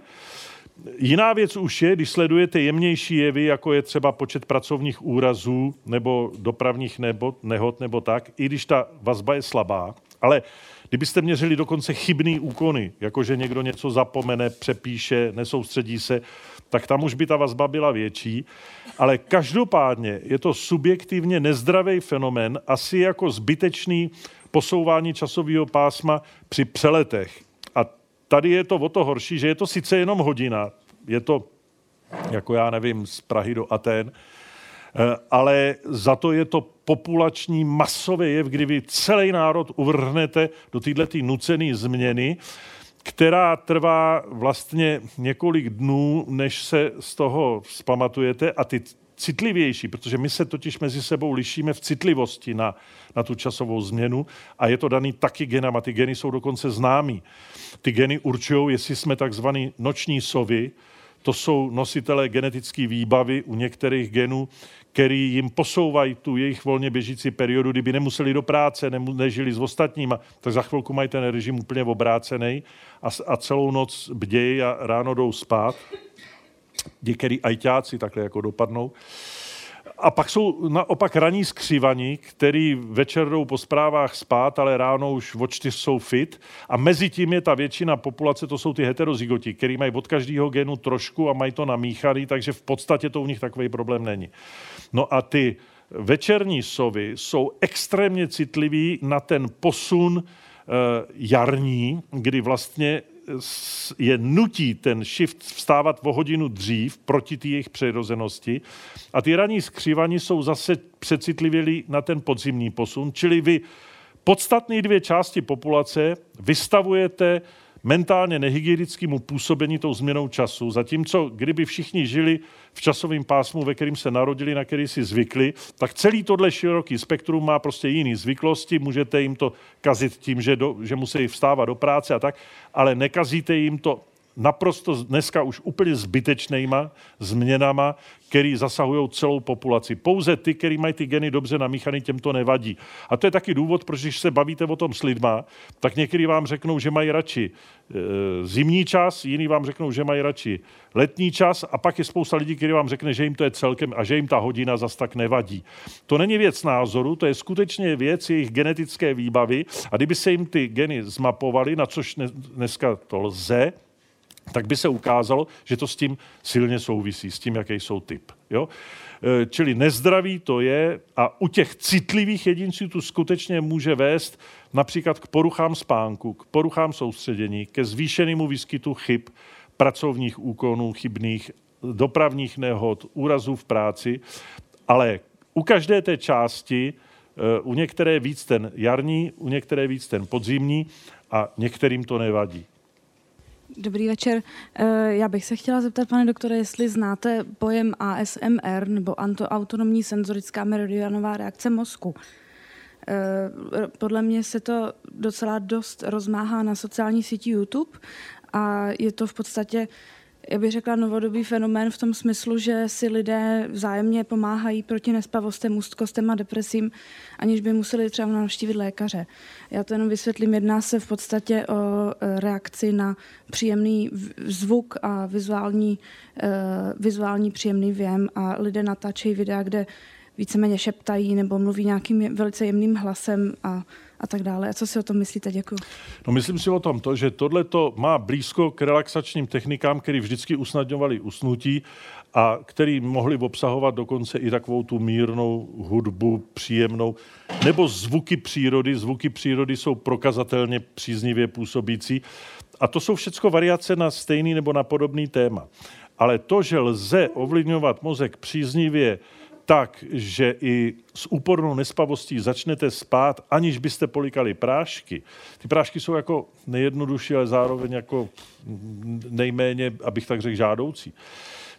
B: Jiná věc už je, když sledujete jemnější jevy, jako je třeba počet pracovních úrazů nebo dopravních nebo, nehod nebo tak, i když ta vazba je slabá, ale kdybyste měřili dokonce chybný úkony, jako že někdo něco zapomene, přepíše, nesoustředí se, tak tam už by ta vazba byla větší. Ale každopádně je to subjektivně nezdravý fenomén, asi jako zbytečný posouvání časového pásma při přeletech. Tady je to o to horší, že je to sice jenom hodina, je to, jako já nevím, z Prahy do Aten, eh, ale za to je to populační masový jev, kdy vy celý národ uvrhnete do této nucené změny, která trvá vlastně několik dnů, než se z toho zpamatujete a ty citlivější, protože my se totiž mezi sebou lišíme v citlivosti na, na tu časovou změnu a je to daný taky genama. Ty geny jsou dokonce známí. Ty geny určují, jestli jsme takzvaný noční sovy, to jsou nositelé genetické výbavy u některých genů, který jim posouvají tu jejich volně běžící periodu, kdyby nemuseli do práce, nežili s ostatníma, tak za chvilku mají ten režim úplně obrácený a, a celou noc bdějí a ráno jdou spát. Některý ajťáci takhle jako dopadnou. A pak jsou naopak raní skřivaní, který večer jdou po zprávách spát, ale ráno už o čtyř jsou fit. A mezi tím je ta většina populace, to jsou ty heterozygoti, který mají od každého genu trošku a mají to namíchaný, takže v podstatě to u nich takový problém není. No a ty večerní sovy jsou extrémně citliví na ten posun eh, jarní, kdy vlastně je nutí ten shift vstávat o hodinu dřív proti té jejich přirozenosti. A ty ranní skřivaní jsou zase přecitlivělí na ten podzimní posun, čili vy podstatné dvě části populace vystavujete mentálně nehygienickému působení tou změnou času, zatímco kdyby všichni žili v časovém pásmu, ve kterým se narodili, na který si zvykli, tak celý tohle široký spektrum má prostě jiný zvyklosti, můžete jim to kazit tím, že, do, že musí vstávat do práce a tak, ale nekazíte jim to naprosto dneska už úplně zbytečnýma změnama, který zasahují celou populaci. Pouze ty, který mají ty geny dobře namíchaný, těm to nevadí. A to je taky důvod, proč když se bavíte o tom s lidma, tak někteří vám řeknou, že mají radši e, zimní čas, jiní vám řeknou, že mají radši letní čas a pak je spousta lidí, kteří vám řekne, že jim to je celkem a že jim ta hodina zas tak nevadí. To není věc názoru, to je skutečně věc jejich genetické výbavy a kdyby se jim ty geny zmapovaly, na což dneska to lze, tak by se ukázalo, že to s tím silně souvisí, s tím, jaký jsou typ. Jo? E, čili nezdraví to je a u těch citlivých jedinců to skutečně může vést například k poruchám spánku, k poruchám soustředění, ke zvýšenému výskytu chyb, pracovních úkonů chybných, dopravních nehod, úrazů v práci, ale u každé té části, e, u některé víc ten jarní, u některé víc ten podzimní a některým to nevadí.
E: Dobrý večer. Eh, já bych se chtěla zeptat, pane doktore, jestli znáte pojem ASMR nebo autonomní senzorická meridianová reakce mozku. Eh, podle mě se to docela dost rozmáhá na sociální síti YouTube a je to v podstatě já bych řekla, novodobý fenomén v tom smyslu, že si lidé vzájemně pomáhají proti nespavostem, úzkostem a depresím, aniž by museli třeba navštívit lékaře. Já to jenom vysvětlím. Jedná se v podstatě o e, reakci na příjemný zvuk a vizuální, e, vizuální příjemný věm a lidé natáčejí videa, kde víceméně šeptají nebo mluví nějakým velice jemným hlasem a a tak dále. A co si o tom myslíte? Děkuji.
B: No myslím si o tom to, že tohle to má blízko k relaxačním technikám, které vždycky usnadňovaly usnutí a který mohli obsahovat dokonce i takovou tu mírnou hudbu, příjemnou, nebo zvuky přírody. Zvuky přírody jsou prokazatelně příznivě působící. A to jsou všechno variace na stejný nebo na podobný téma. Ale to, že lze ovlivňovat mozek příznivě tak, že i s úpornou nespavostí začnete spát, aniž byste polikali prášky. Ty prášky jsou jako nejjednodušší, ale zároveň jako nejméně, abych tak řekl, žádoucí.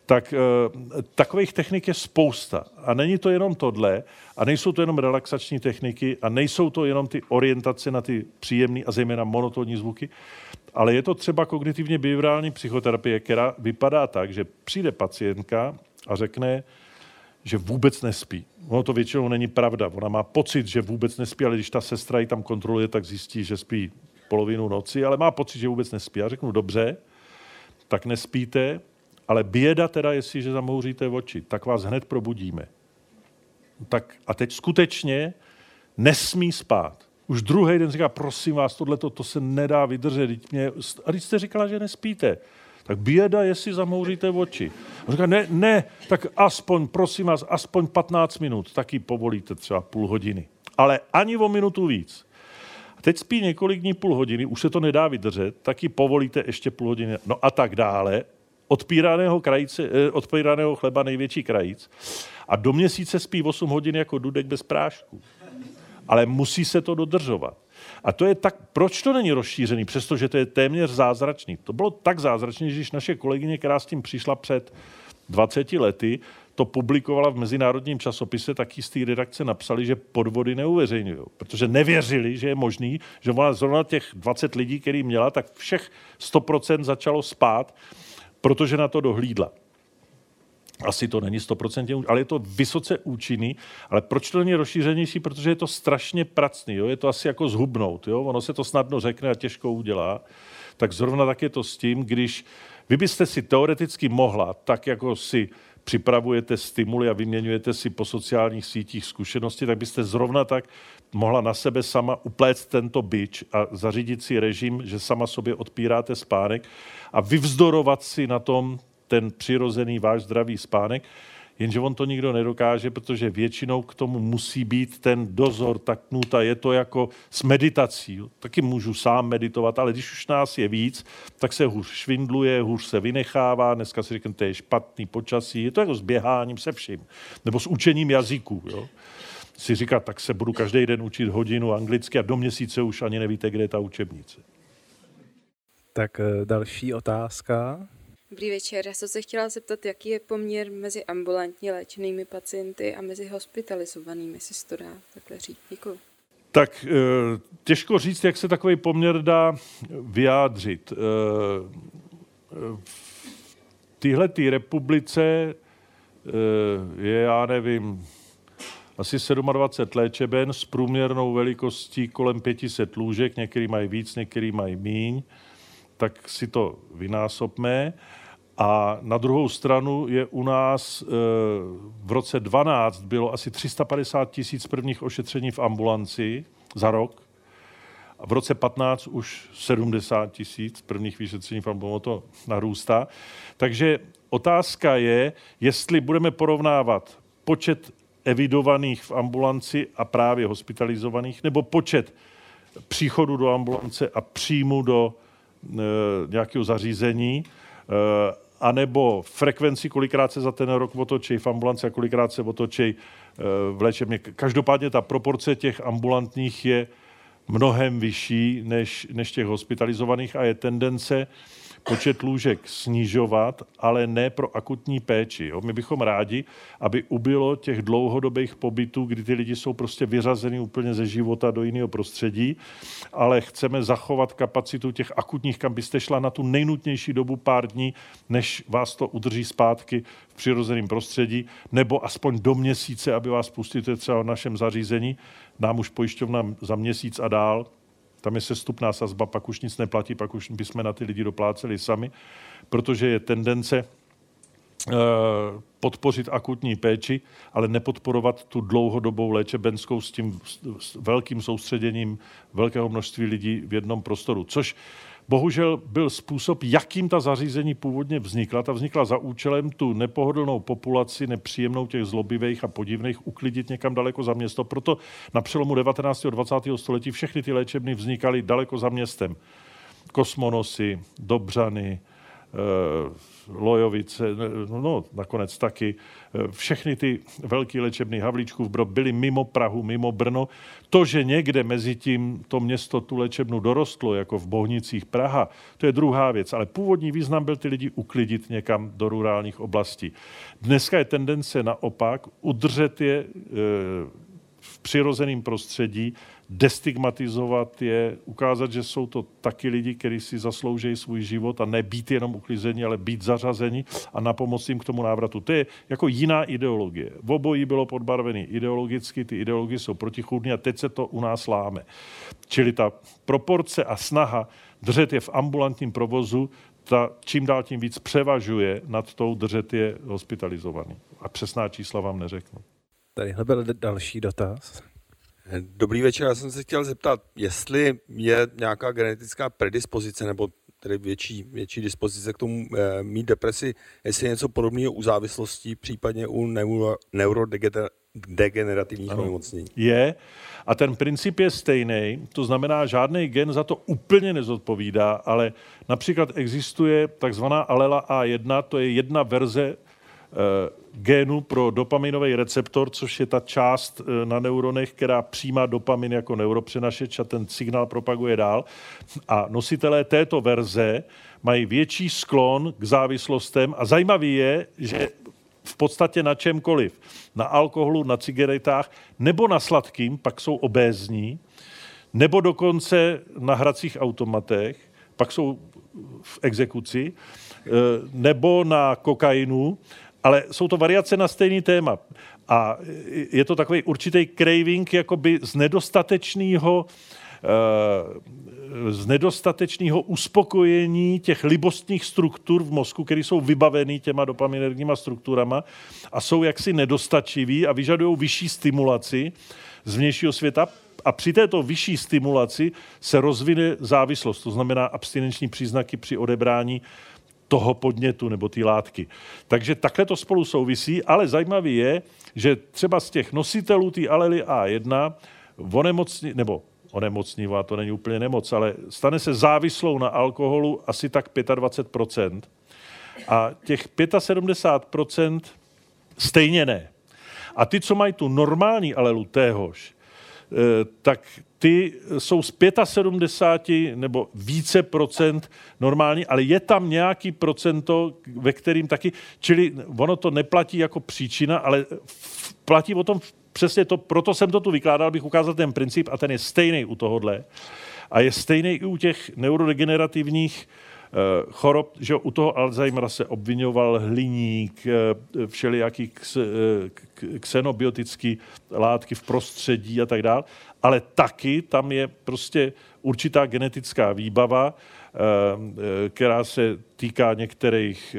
B: tak uh, takových technik je spousta. A není to jenom tohle, a nejsou to jenom relaxační techniky, a nejsou to jenom ty orientace na ty příjemné a zejména monotónní zvuky, ale je to třeba kognitivně behaviorální psychoterapie, která vypadá tak, že přijde pacientka a řekne, že vůbec nespí. Ono to většinou není pravda. Ona má pocit, že vůbec nespí, ale když ta sestra ji tam kontroluje, tak zjistí, že spí polovinu noci, ale má pocit, že vůbec nespí. Já řeknu, dobře, tak nespíte, ale běda teda, jestliže zamouříte oči, tak vás hned probudíme. Tak a teď skutečně nesmí spát. Už druhý den říká, prosím vás, tohle to se nedá vydržet. Mě... A když jste říkala, že nespíte, tak běda, jestli zamouříte oči. On říká, ne, ne, tak aspoň, prosím vás, aspoň 15 minut, taky povolíte třeba půl hodiny. Ale ani o minutu víc. Teď spí několik dní půl hodiny, už se to nedá vydržet, taky povolíte ještě půl hodiny, no a tak dále. Odpíraného, krajice, eh, odpíraného chleba největší krajíc. A do měsíce spí 8 hodin jako dudek bez prášku. Ale musí se to dodržovat. A to je tak, proč to není rozšířený, přestože to je téměř zázračný. To bylo tak zázračné, že když naše kolegyně, která s tím přišla před 20 lety, to publikovala v mezinárodním časopise, tak z té redakce napsali, že podvody neuveřejňují, protože nevěřili, že je možný, že ona zrovna těch 20 lidí, který měla, tak všech 100% začalo spát, protože na to dohlídla asi to není 100%, ale je to vysoce účinný. Ale proč to není rozšířenější? Protože je to strašně pracný. Jo? Je to asi jako zhubnout. Jo? Ono se to snadno řekne a těžko udělá. Tak zrovna tak je to s tím, když vy byste si teoreticky mohla, tak jako si připravujete stimuly a vyměňujete si po sociálních sítích zkušenosti, tak byste zrovna tak mohla na sebe sama upléct tento byč a zařídit si režim, že sama sobě odpíráte spánek a vyvzdorovat si na tom ten přirozený váš zdravý spánek, jenže on to nikdo nedokáže, protože většinou k tomu musí být ten dozor taknuta. Je to jako s meditací. Taky můžu sám meditovat, ale když už nás je víc, tak se hůř švindluje, hůř se vynechává. Dneska si to je špatný počasí. Je to jako s běháním se vším. Nebo s učením jazyků. Jo? Si říká, tak se budu každý den učit hodinu anglicky a do měsíce už ani nevíte, kde je ta učebnice.
C: Tak eh, další otázka.
F: Dobrý večer. Já jsem se chtěla zeptat, jaký je poměr mezi ambulantně léčenými pacienty a mezi hospitalizovanými, jestli se to dá takhle říct. Děkuji.
B: Tak eh, těžko říct, jak se takový poměr dá vyjádřit. Eh, v téhle republice eh, je, já nevím, asi 27 léčeben s průměrnou velikostí kolem 500 lůžek, některý mají víc, některý mají míň, tak si to vynásobme. A na druhou stranu je u nás e, v roce 12 bylo asi 350 tisíc prvních ošetření v ambulanci za rok. A v roce 15 už 70 tisíc prvních vyšetření v ambulanci to narůstá. Takže otázka je, jestli budeme porovnávat počet evidovaných v ambulanci a právě hospitalizovaných, nebo počet příchodu do ambulance a příjmu do e, nějakého zařízení. E, anebo frekvenci, kolikrát se za ten rok otočí v ambulanci a kolikrát se otočí eh, v léčebně. Každopádně ta proporce těch ambulantních je mnohem vyšší než, než těch hospitalizovaných a je tendence počet lůžek snižovat, ale ne pro akutní péči. Jo. My bychom rádi, aby ubylo těch dlouhodobých pobytů, kdy ty lidi jsou prostě vyřazeni úplně ze života do jiného prostředí, ale chceme zachovat kapacitu těch akutních, kam byste šla na tu nejnutnější dobu pár dní, než vás to udrží zpátky v přirozeném prostředí, nebo aspoň do měsíce, aby vás pustili třeba v našem zařízení, nám už pojišťovna za měsíc a dál, tam je sestupná sazba, pak už nic neplatí, pak už bychom na ty lidi dopláceli sami, protože je tendence eh, podpořit akutní péči, ale nepodporovat tu dlouhodobou léčebenskou s tím velkým soustředěním velkého množství lidí v jednom prostoru. Což bohužel byl způsob, jakým ta zařízení původně vznikla. Ta vznikla za účelem tu nepohodlnou populaci, nepříjemnou těch zlobivých a podivných, uklidit někam daleko za město. Proto na přelomu 19. a 20. století všechny ty léčebny vznikaly daleko za městem. Kosmonosy, Dobřany, Lojovice, no nakonec taky, všechny ty velké léčebny Havlíčkův Brod byly mimo Prahu, mimo Brno. To, že někde mezi tím to město tu léčebnu dorostlo, jako v Bohnicích Praha, to je druhá věc. Ale původní význam byl ty lidi uklidit někam do rurálních oblastí. Dneska je tendence naopak udržet je e, v přirozeném prostředí, destigmatizovat je, ukázat, že jsou to taky lidi, kteří si zaslouží svůj život a ne být jenom uklizení, ale být zařazeni a na pomoc jim k tomu návratu. To je jako jiná ideologie. V obojí bylo podbarvený ideologicky, ty ideologie jsou protichůdné a teď se to u nás láme. Čili ta proporce a snaha držet je v ambulantním provozu, ta čím dál tím víc převažuje nad tou držet je hospitalizovaný. A přesná čísla vám neřeknu.
C: Tadyhle byl další dotaz.
G: Dobrý večer, já jsem se chtěl zeptat, jestli je nějaká genetická predispozice nebo tedy větší, větší dispozice k tomu e, mít depresi, jestli je něco podobného u závislostí, případně u neuro, neurodegenerativních onemocnění.
B: Je a ten princip je stejný, to znamená, žádný gen za to úplně nezodpovídá, ale například existuje takzvaná alela A1, to je jedna verze Eh, génu pro dopaminový receptor, což je ta část eh, na neuronech, která přijímá dopamin jako neuropřenašeč a ten signál propaguje dál. A nositelé této verze mají větší sklon k závislostem a zajímavý je, že v podstatě na čemkoliv, na alkoholu, na cigaretách nebo na sladkým, pak jsou obézní, nebo dokonce na hracích automatech, pak jsou v exekuci, eh, nebo na kokainu, ale jsou to variace na stejný téma. A je to takový určitý craving jakoby z nedostatečného eh, z nedostatečného uspokojení těch libostních struktur v mozku, které jsou vybavený těma dopaminergníma strukturama a jsou jaksi nedostačivý a vyžadují vyšší stimulaci z vnějšího světa, a při této vyšší stimulaci se rozvine závislost, to znamená abstinenční příznaky při odebrání toho podnětu nebo té látky. Takže takhle to spolu souvisí, ale zajímavý je, že třeba z těch nositelů té alely A1 onemocní, nebo onemocnívá, to není úplně nemoc, ale stane se závislou na alkoholu asi tak 25%. A těch 75% stejně ne. A ty, co mají tu normální alelu téhož, tak ty jsou z 75 nebo více procent normální, ale je tam nějaký procento, ve kterým taky, čili ono to neplatí jako příčina, ale platí o tom přesně to, proto jsem to tu vykládal, bych ukázal ten princip a ten je stejný u tohohle. A je stejný i u těch neurodegenerativních Eh, chorob, že u toho Alzheimera se obvinoval hliník, eh, všelijaký ksenobiotický eh, látky v prostředí a tak dále, ale taky tam je prostě určitá genetická výbava, která se týká některých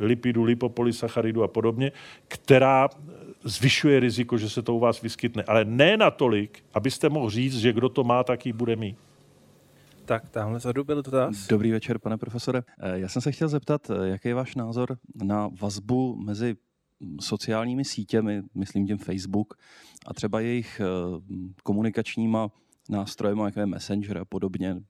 B: lipidů, lipopolysacharidů a podobně, která zvyšuje riziko, že se to u vás vyskytne. Ale ne natolik, abyste mohl říct, že kdo to má, taký bude mít.
C: Tak, tamhle zadu byl dotaz.
H: Dobrý večer, pane profesore. Eh, já jsem se chtěl zeptat, eh, jaký je váš názor na vazbu mezi sociálními sítěmi, myslím tím Facebook, a třeba jejich eh, komunikačníma nástrojema, jako je Messenger a podobně.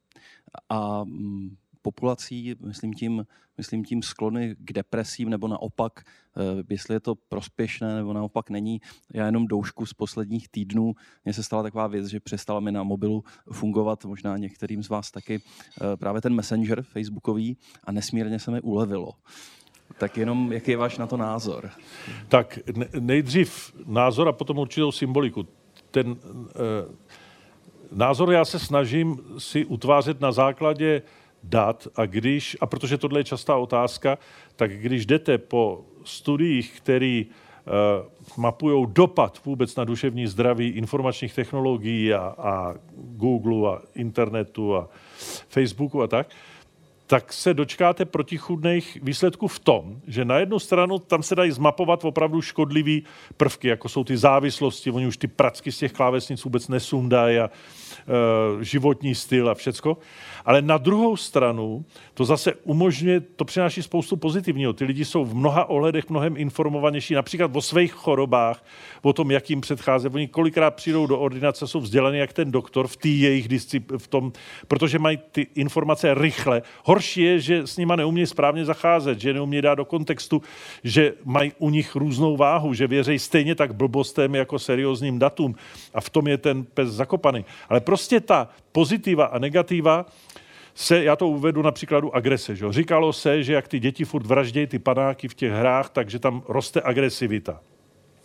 H: A mm, populací, myslím tím, myslím tím sklony k depresím, nebo naopak, eh, jestli je to prospěšné, nebo naopak není. Já jenom doušku z posledních týdnů, mně se stala taková věc, že přestala mi na mobilu fungovat, možná některým z vás taky, eh, právě ten Messenger Facebookový a nesmírně se mi ulevilo. Tak jenom, jaký je váš na to názor?
B: Tak nejdřív názor a potom určitou symboliku. Ten e, názor já se snažím si utvářet na základě dat a když, a protože tohle je častá otázka, tak když jdete po studiích, které uh, mapují dopad vůbec na duševní zdraví informačních technologií a, a Google a internetu a Facebooku a tak, tak se dočkáte protichudných výsledků v tom, že na jednu stranu tam se dají zmapovat opravdu škodlivý prvky, jako jsou ty závislosti, oni už ty pracky z těch klávesnic vůbec nesundají a životní styl a všecko. Ale na druhou stranu to zase umožňuje, to přináší spoustu pozitivního. Ty lidi jsou v mnoha ohledech mnohem informovanější, například o svých chorobách, o tom, jak jim předchází. Oni kolikrát přijdou do ordinace, jsou vzdělaní jak ten doktor v té jejich discipl- v tom, protože mají ty informace rychle. Horší je, že s nima neumí správně zacházet, že neumí dát do kontextu, že mají u nich různou váhu, že věří stejně tak blbostem jako seriózním datům. A v tom je ten pes zakopaný. Ale prostě ta pozitiva a negativa se, já to uvedu na příkladu agrese. Že? Říkalo se, že jak ty děti furt vraždějí ty panáky v těch hrách, takže tam roste agresivita.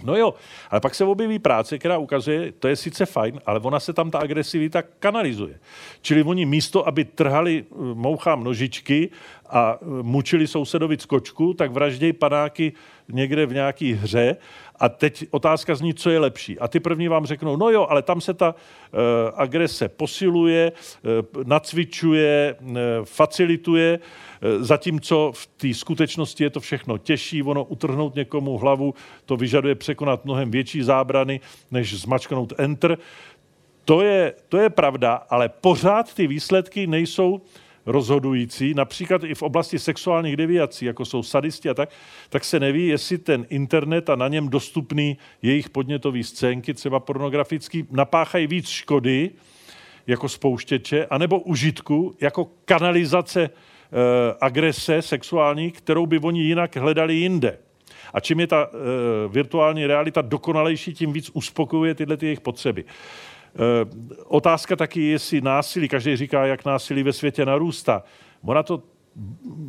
B: No jo, ale pak se objeví práce, která ukazuje, to je sice fajn, ale ona se tam ta agresivita kanalizuje. Čili oni místo, aby trhali eh, mouchám nožičky a eh, mučili sousedovi skočku, tak vraždějí panáky někde v nějaký hře a teď otázka zní, co je lepší. A ty první vám řeknou, no jo, ale tam se ta uh, agrese posiluje, uh, nacvičuje, uh, facilituje, zatímco v té skutečnosti je to všechno těžší, ono utrhnout někomu hlavu, to vyžaduje překonat mnohem větší zábrany, než zmačknout enter. To je, to je pravda, ale pořád ty výsledky nejsou uh, rozhodující, například i v oblasti sexuálních deviací, jako jsou sadisti a tak, tak se neví, jestli ten internet a na něm dostupný jejich podnětový scénky, třeba pornografický, napáchají víc škody jako spouštěče, anebo užitku jako kanalizace e, agrese sexuální, kterou by oni jinak hledali jinde. A čím je ta e, virtuální realita dokonalejší, tím víc uspokojuje tyhle ty jejich potřeby. Eh, otázka taky, jestli násilí, každý říká, jak násilí ve světě narůstá. Ona to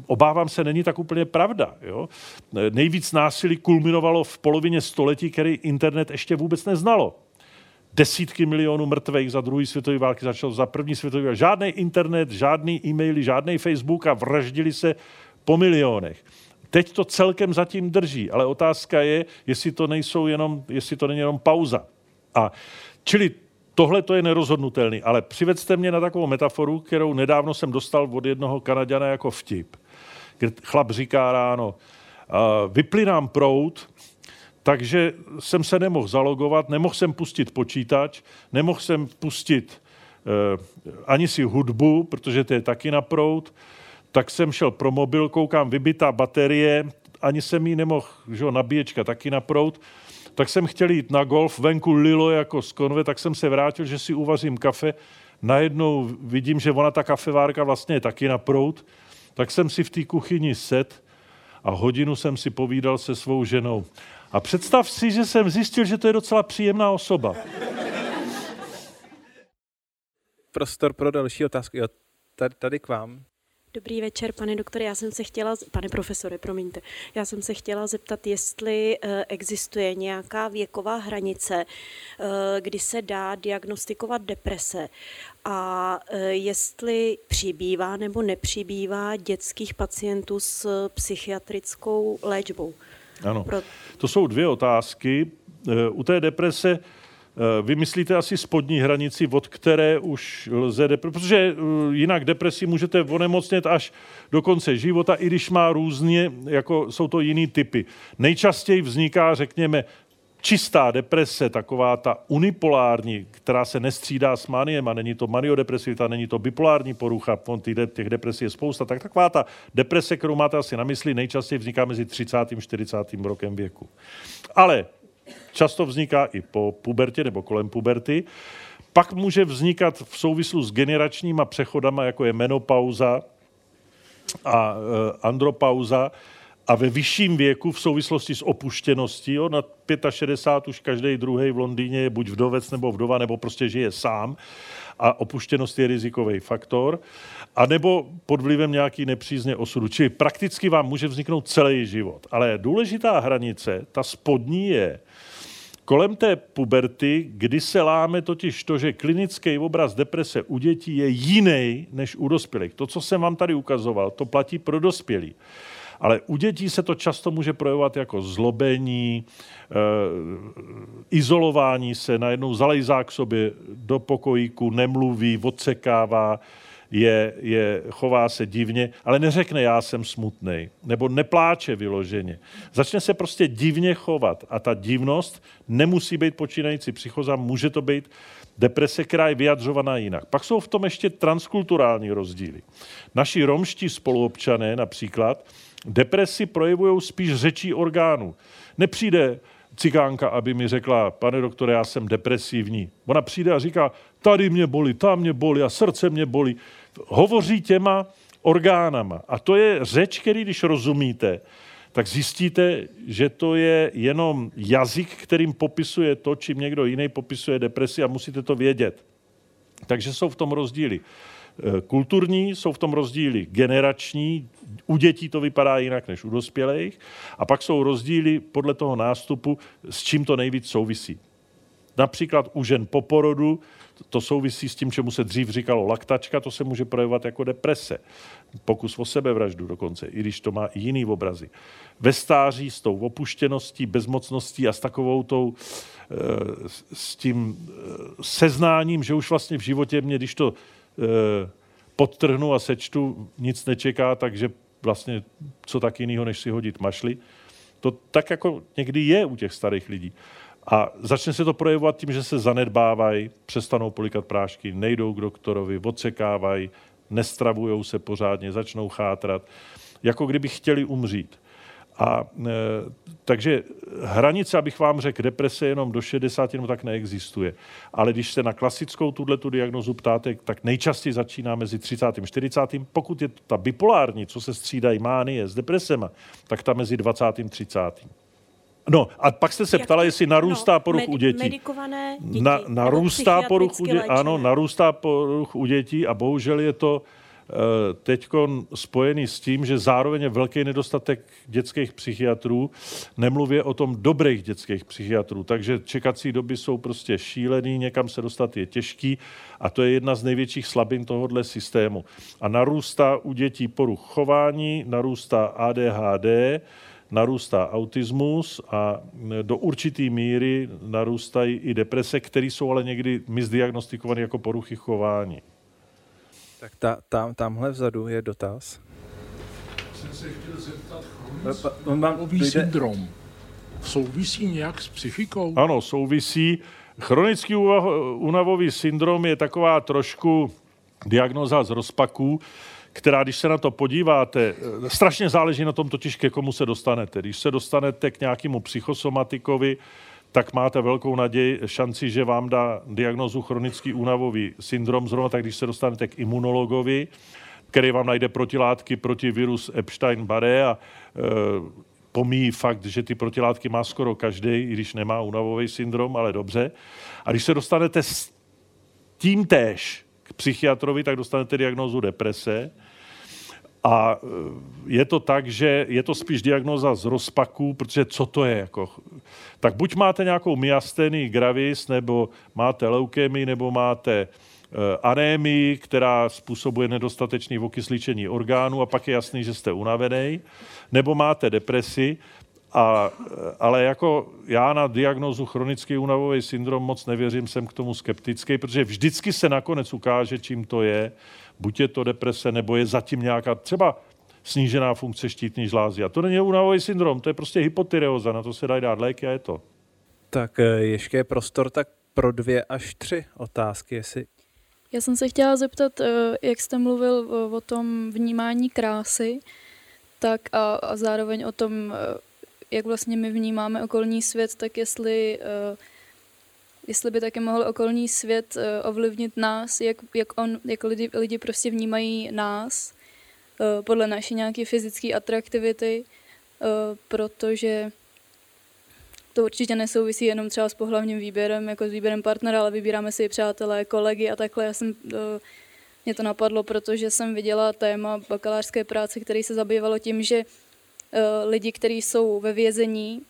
B: obávám se, není tak úplně pravda. Jo? Eh, nejvíc násilí kulminovalo v polovině století, který internet ještě vůbec neznalo. Desítky milionů mrtvých za druhý světový války začalo za první světový války. Žádný internet, žádný e-maily, žádný Facebook a vraždili se po milionech. Teď to celkem zatím drží, ale otázka je, jestli to, nejsou jenom, jestli to není jenom pauza. A čili Tohle to je nerozhodnutelný, ale přivedste mě na takovou metaforu, kterou nedávno jsem dostal od jednoho Kanaděna jako vtip. Chlap říká ráno, vypli nám prout, takže jsem se nemohl zalogovat, nemohl jsem pustit počítač, nemohl jsem pustit uh, ani si hudbu, protože to je taky na prout, tak jsem šel pro mobil, koukám, vybitá baterie, ani jsem jí nemohl, že jo, nabíječka taky na prout, tak jsem chtěl jít na golf, venku lilo jako z konve, tak jsem se vrátil, že si uvařím kafe. Najednou vidím, že ona ta kafevárka vlastně je taky na prout, tak jsem si v té kuchyni set a hodinu jsem si povídal se svou ženou. A představ si, že jsem zjistil, že to je docela příjemná osoba.
C: Prostor pro další otázky. Jo, tady, tady k vám.
I: Dobrý večer, pane doktore. Já jsem se chtěla, pane profesore, promiňte, já jsem se chtěla zeptat, jestli eh, existuje nějaká věková hranice, eh, kdy se dá diagnostikovat deprese a eh, jestli přibývá nebo nepřibývá dětských pacientů s psychiatrickou léčbou.
B: Ano, Pro... to jsou dvě otázky. U té deprese vymyslíte asi spodní hranici, od které už lze depresi, protože eh, jinak depresi můžete onemocnět až do konce života, i když má různě, jako jsou to jiný typy. Nejčastěji vzniká, řekněme, čistá deprese, taková ta unipolární, která se nestřídá s maniem a není to maniodepresivita, není to bipolární porucha, těch depresí je spousta, tak taková ta deprese, kterou máte asi na mysli, nejčastěji vzniká mezi 30. a 40. rokem věku. Ale často vzniká i po pubertě nebo kolem puberty. Pak může vznikat v souvislu s generačníma přechodama, jako je menopauza a e, andropauza, a ve vyšším věku v souvislosti s opuštěností, jo, na 65 už každý druhý v Londýně je buď vdovec nebo vdova, nebo prostě žije sám a opuštěnost je rizikový faktor, a nebo pod vlivem nějaký nepřízně osudu. Čili prakticky vám může vzniknout celý život. Ale důležitá hranice, ta spodní je, Kolem té puberty, kdy se láme totiž to, že klinický obraz deprese u dětí je jiný než u dospělých. To, co jsem vám tady ukazoval, to platí pro dospělí. Ale u dětí se to často může projevovat jako zlobení, e, izolování se, najednou zalejzá k sobě do pokojíku, nemluví, odsekává, je, je, chová se divně, ale neřekne, já jsem smutný, nebo nepláče vyloženě. Začne se prostě divně chovat a ta divnost nemusí být počínající psychoza, může to být deprese, která je vyjadřovaná jinak. Pak jsou v tom ještě transkulturální rozdíly. Naši romští spoluobčané například depresi projevují spíš řečí orgánů. Nepřijde cikánka, aby mi řekla, pane doktore, já jsem depresivní. Ona přijde a říká, tady mě bolí, tam mě bolí a srdce mě bolí. Hovoří těma orgánama. A to je řeč, který, když rozumíte, tak zjistíte, že to je jenom jazyk, kterým popisuje to, čím někdo jiný popisuje depresi a musíte to vědět. Takže jsou v tom rozdíly. Eh, kulturní, jsou v tom rozdíly generační, u dětí to vypadá jinak než u dospělých, a pak jsou rozdíly podle toho nástupu, s čím to nejvíc souvisí. Například u žen po porodu to souvisí s tím, čemu se dřív říkalo laktačka, to se může projevovat jako deprese. Pokus o sebevraždu dokonce, i když to má i jiný obrazy. Ve stáří s tou opuštěností, bezmocností a s takovou tou, eh, s tím eh, seznáním, že už vlastně v životě mě, když to podtrhnu a sečtu, nic nečeká, takže vlastně co tak jiného, než si hodit mašly. To tak jako někdy je u těch starých lidí. A začne se to projevovat tím, že se zanedbávají, přestanou polikat prášky, nejdou k doktorovi, odsekávají, nestravují se pořádně, začnou chátrat, jako kdyby chtěli umřít. A e, takže hranice, abych vám řekl, deprese jenom do 60, no tak neexistuje. Ale když se na klasickou tuhle tu diagnozu ptáte, tak nejčastěji začíná mezi 30. a 40. Pokud je to ta bipolární, co se střídají mánie s depresema, tak ta mezi 20. a 30. No a pak jste se ptala, jestli narůstá no, poruch med, u dětí.
I: Medikované děti.
B: Na, narůstá poruch u dětí, ano, narůstá poruch u dětí a bohužel je to Eh, teď spojený s tím, že zároveň je velký nedostatek dětských psychiatrů, nemluvě o tom dobrých dětských psychiatrů, takže čekací doby jsou prostě šílený, někam se dostat je těžký a to je jedna z největších slabin tohohle systému. A narůstá u dětí poruch chování, narůstá ADHD, narůstá autismus a do určité míry narůstají i deprese, které jsou ale někdy misdiagnostikované jako poruchy chování.
C: Tak ta, tam, tamhle vzadu je dotaz.
J: Jsem se chtěl zeptat, chronický syndrom souvisí nějak s psychikou?
B: Ano, souvisí. Chronický únavový syndrom je taková trošku diagnoza z rozpaků, která, když se na to podíváte, strašně záleží na tom totiž, ke komu se dostanete. Když se dostanete k nějakému psychosomatikovi, tak máte velkou naději, šanci, že vám dá diagnozu chronický únavový syndrom, zrovna tak, když se dostanete k imunologovi, který vám najde protilátky proti virus Epstein-Barré a e, pomíjí fakt, že ty protilátky má skoro každý, i když nemá únavový syndrom, ale dobře. A když se dostanete s tím též k psychiatrovi, tak dostanete diagnózu deprese. A e, je to tak, že je to spíš diagnoza z rozpaků, protože co to je? Jako, tak buď máte nějakou myasténii gravis, nebo máte leukémii, nebo máte e, anémii, která způsobuje nedostatečné okysličení orgánů a pak je jasný, že jste unavený, nebo máte depresi, a, ale jako já na diagnozu chronický únavový syndrom moc nevěřím, jsem k tomu skeptický, protože vždycky se nakonec ukáže, čím to je buď je to deprese, nebo je zatím nějaká třeba snížená funkce štítní žlázy. A to není únavový syndrom, to je prostě hypotyreoza, na to se dají dát léky a je to.
C: Tak eh, ještě je prostor tak pro dvě až tři otázky, jestli...
K: Já jsem se chtěla zeptat, eh, jak jste mluvil o tom vnímání krásy, tak a, a zároveň o tom, eh, jak vlastně my vnímáme okolní svět, tak jestli jestli by taky mohl okolní svět eh, ovlivnit nás, jak, jak, on, jak lidi, lidi prostě vnímají nás eh, podle naší nějaké fyzické atraktivity, eh, protože to určitě nesouvisí jenom třeba s pohlavním výběrem, jako s výběrem partnera, ale vybíráme si i přátelé, kolegy a takhle. Já jsem, mě to napadlo, protože jsem viděla téma bakalářské práce, který se zabývalo tím, že lidi, kteří jsou ve vězení,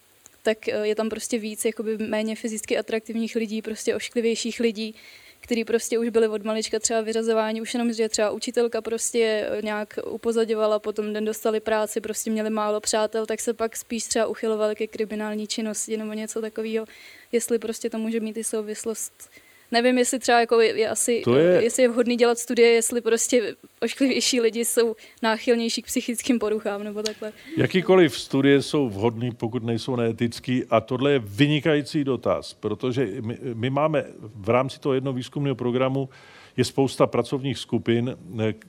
K: tak eh, je tam prostě víc jakoby méně fyzicky atraktivních lidí, prostě ošklivějších lidí, kteří prostě už byli od malička třeba vyřazování, už jenom, že třeba učitelka prostě eh, nějak upozaděvala, potom den dostali práci, prostě měli málo přátel, tak se pak spíš třeba uchylovali ke kriminální činnosti nebo něco takového, jestli prostě to může mít i souvislost nevím, jestli třeba jako je, je asi, to je... jestli je vhodný dělat studie, jestli prostě ošklivější lidi jsou náchylnější k psychickým poruchám nebo takhle.
B: Jakýkoliv studie jsou vhodné, pokud nejsou neetický a tohle je vynikající dotaz, protože my, my máme v rámci toho jednoho výzkumného programu je spousta pracovních skupin,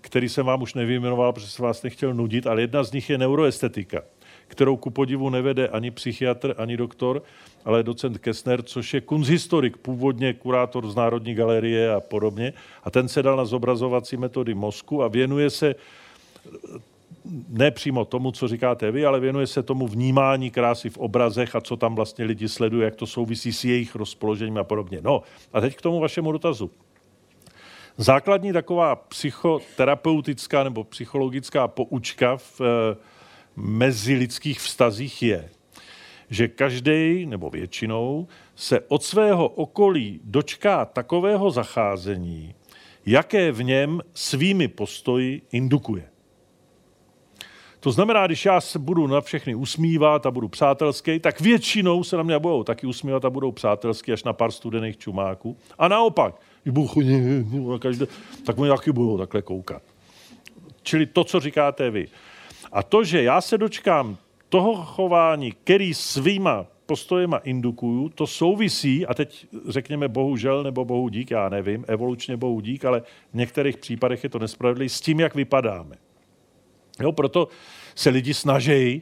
B: který jsem vám už nevyjmenoval, protože jsem vás nechtěl nudit, ale jedna z nich je neuroestetika, kterou ku podivu nevede ani psychiatr, ani doktor, ale docent Kessner, což je kunzhistorik, původně kurátor z Národní galerie a podobně. A ten se dal na zobrazovací metody mozku a věnuje se ne přímo tomu, co říkáte vy, ale věnuje se tomu vnímání krásy v obrazech a co tam vlastně lidi sledují, jak to souvisí s jejich rozpoložením a podobně. No a teď k tomu vašemu dotazu. Základní taková psychoterapeutická nebo psychologická poučka v eh, mezilidských vztazích je, že každý nebo většinou se od svého okolí dočká takového zacházení, jaké v něm svými postoji indukuje. To znamená, když já se budu na všechny usmívat a budu přátelský, tak většinou se na mě budou taky usmívat a budou přátelský až na pár studených čumáků. A naopak, tak mi taky budou takhle koukat. Čili to, co říkáte vy. A to, že já se dočkám toho chování, který svýma postojema indukuju, to souvisí, a teď řekněme bohužel nebo bohu dík, já nevím, evolučně bohu dík, ale v některých případech je to nespravedlivé s tím, jak vypadáme. Jo, proto se lidi snaží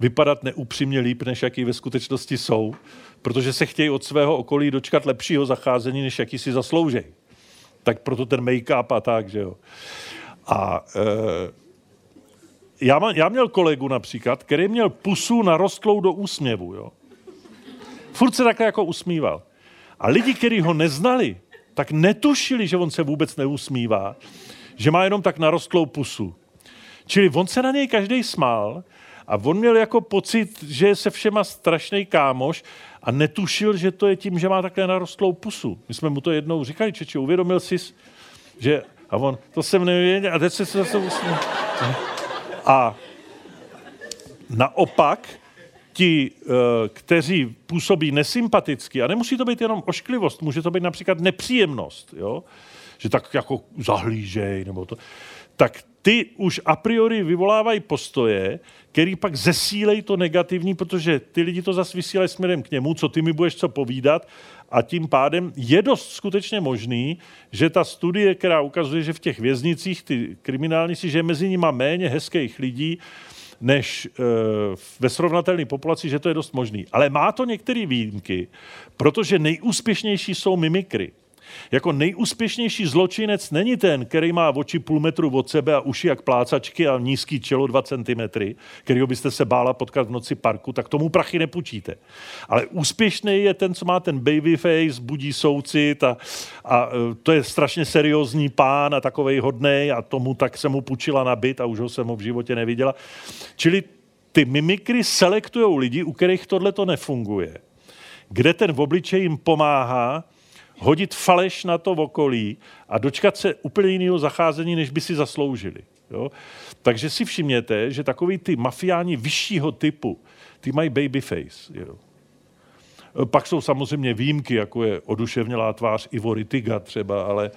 B: vypadat neupřímně líp, než jaký ve skutečnosti jsou, protože se chtějí od svého okolí dočkat lepšího zacházení, než jaký si zasloužejí. Tak proto ten make-up a tak, že jo. A e, já, má, já měl kolegu například, který měl pusu narostlou do úsměvu, jo. Furt se takhle jako usmíval. A lidi, kteří ho neznali, tak netušili, že on se vůbec neusmívá, že má jenom tak narostlou pusu. Čili on se na něj každý smál a on měl jako pocit, že je se všema strašný kámoš a netušil, že to je tím, že má takhle narostlou pusu. My jsme mu to jednou říkali, Čeči, uvědomil jsi, že... A on, to jsem nevěděl, a teď se zase usmí. A naopak, ti, eh, kteří působí nesympaticky, a nemusí to být jenom ošklivost, může to být například nepříjemnost, jo? že tak jako zahlížej, nebo to, tak ty už a priori vyvolávají postoje, který pak zesílejí to negativní, protože ty lidi to zase vysílají směrem k němu, co ty mi budeš co povídat a tím pádem je dost skutečně možný, že ta studie, která ukazuje, že v těch věznicích ty kriminálníci, že mezi nimi méně hezkých lidí, než e, ve srovnatelné populaci, že to je dost možný. Ale má to některé výjimky, protože nejúspěšnější jsou mimikry. Jako nejúspěšnější zločinec není ten, který má oči půl metru od sebe a uši jak plácačky a nízký čelo 2 cm, kterýho byste se bála potkat v noci parku, tak tomu prachy nepůjčíte. Ale úspěšný je ten, co má ten baby face, budí soucit a, a e, to je strašně seriózní pán a takovej hodnej a tomu tak se mu půjčila na byt a už ho jsem ho v životě neviděla. Čili ty mimikry selektují lidi, u kterých tohle to nefunguje. Kde ten v obličeji jim pomáhá, hodit faleš na to v okolí a dočkat se úplně jiného zacházení, než by si zasloužili. Jo? Takže si všimněte, že takový ty mafiáni vyššího typu, ty mají babyface. Jo? Pak jsou samozřejmě výjimky, jako je oduševnělá tvář Ivory Tiga třeba, ale...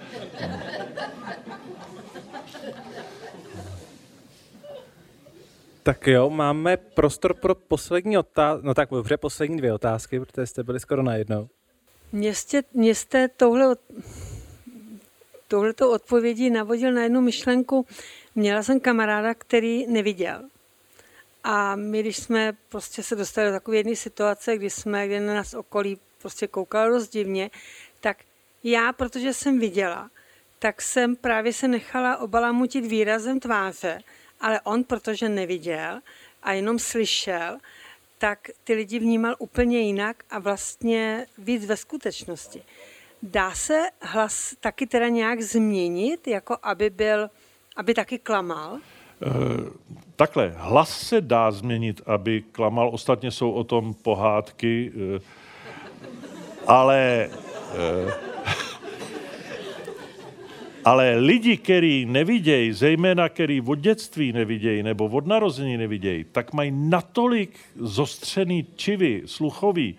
C: Tak jo, máme prostor pro poslední otázky. No tak dobře, poslední dvě otázky, protože jste byli skoro najednou.
L: Mě jste, mě jste tohle, tohleto odpovědí navodil na jednu myšlenku. Měla jsem kamaráda, který neviděl. A my, když jsme prostě se dostali do takové jedné situace, kdy jsme, kde na nás okolí prostě koukalo dost divně, tak já, protože jsem viděla, tak jsem právě se nechala obalamutit výrazem tváře, ale on, protože neviděl a jenom slyšel, tak ty lidi vnímal úplně jinak a vlastně víc ve skutečnosti. Dá se hlas taky teda nějak změnit, jako aby byl, aby taky klamal? E,
B: takhle, hlas se dá změnit, aby klamal. Ostatně jsou o tom pohádky, e, ale e, ale lidi, kteří nevidějí, zejména který od dětství nevidějí nebo od narození nevidějí, tak mají natolik zostřený čivy sluchový,